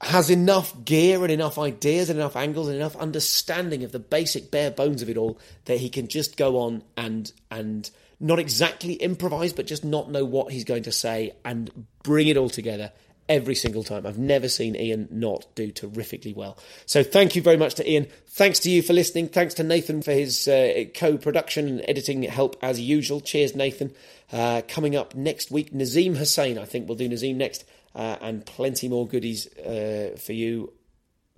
S2: has enough gear and enough ideas and enough angles and enough understanding of the basic bare bones of it all that he can just go on and and not exactly improvise but just not know what he's going to say and bring it all together every single time. I've never seen Ian not do terrifically well. So thank you very much to Ian. Thanks to you for listening. Thanks to Nathan for his uh, co-production and editing help as usual. Cheers, Nathan. Uh, coming up next week, Nazeem Hussain. I think we'll do Nazeem next. uh, and plenty more goodies uh, for you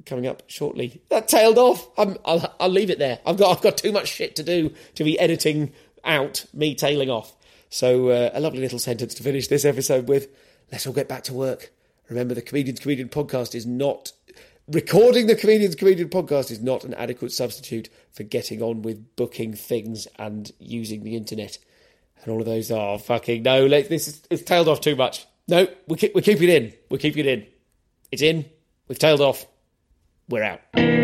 S2: coming up shortly. That tailed off. I'm, I'll, I'll leave it there. I've got I've got too much shit to do to be editing out me tailing off. So uh, a lovely little sentence to finish this episode with. Let's all get back to work. Remember, the Comedians Comedian podcast is not recording the Comedians Comedian podcast is not an adequate substitute for getting on with booking things and using the internet. And all of those are fucking no. Let, this is it's tailed off too much. No, we keep we keep it in. We keep it in. It's in. We've tailed off. We're out.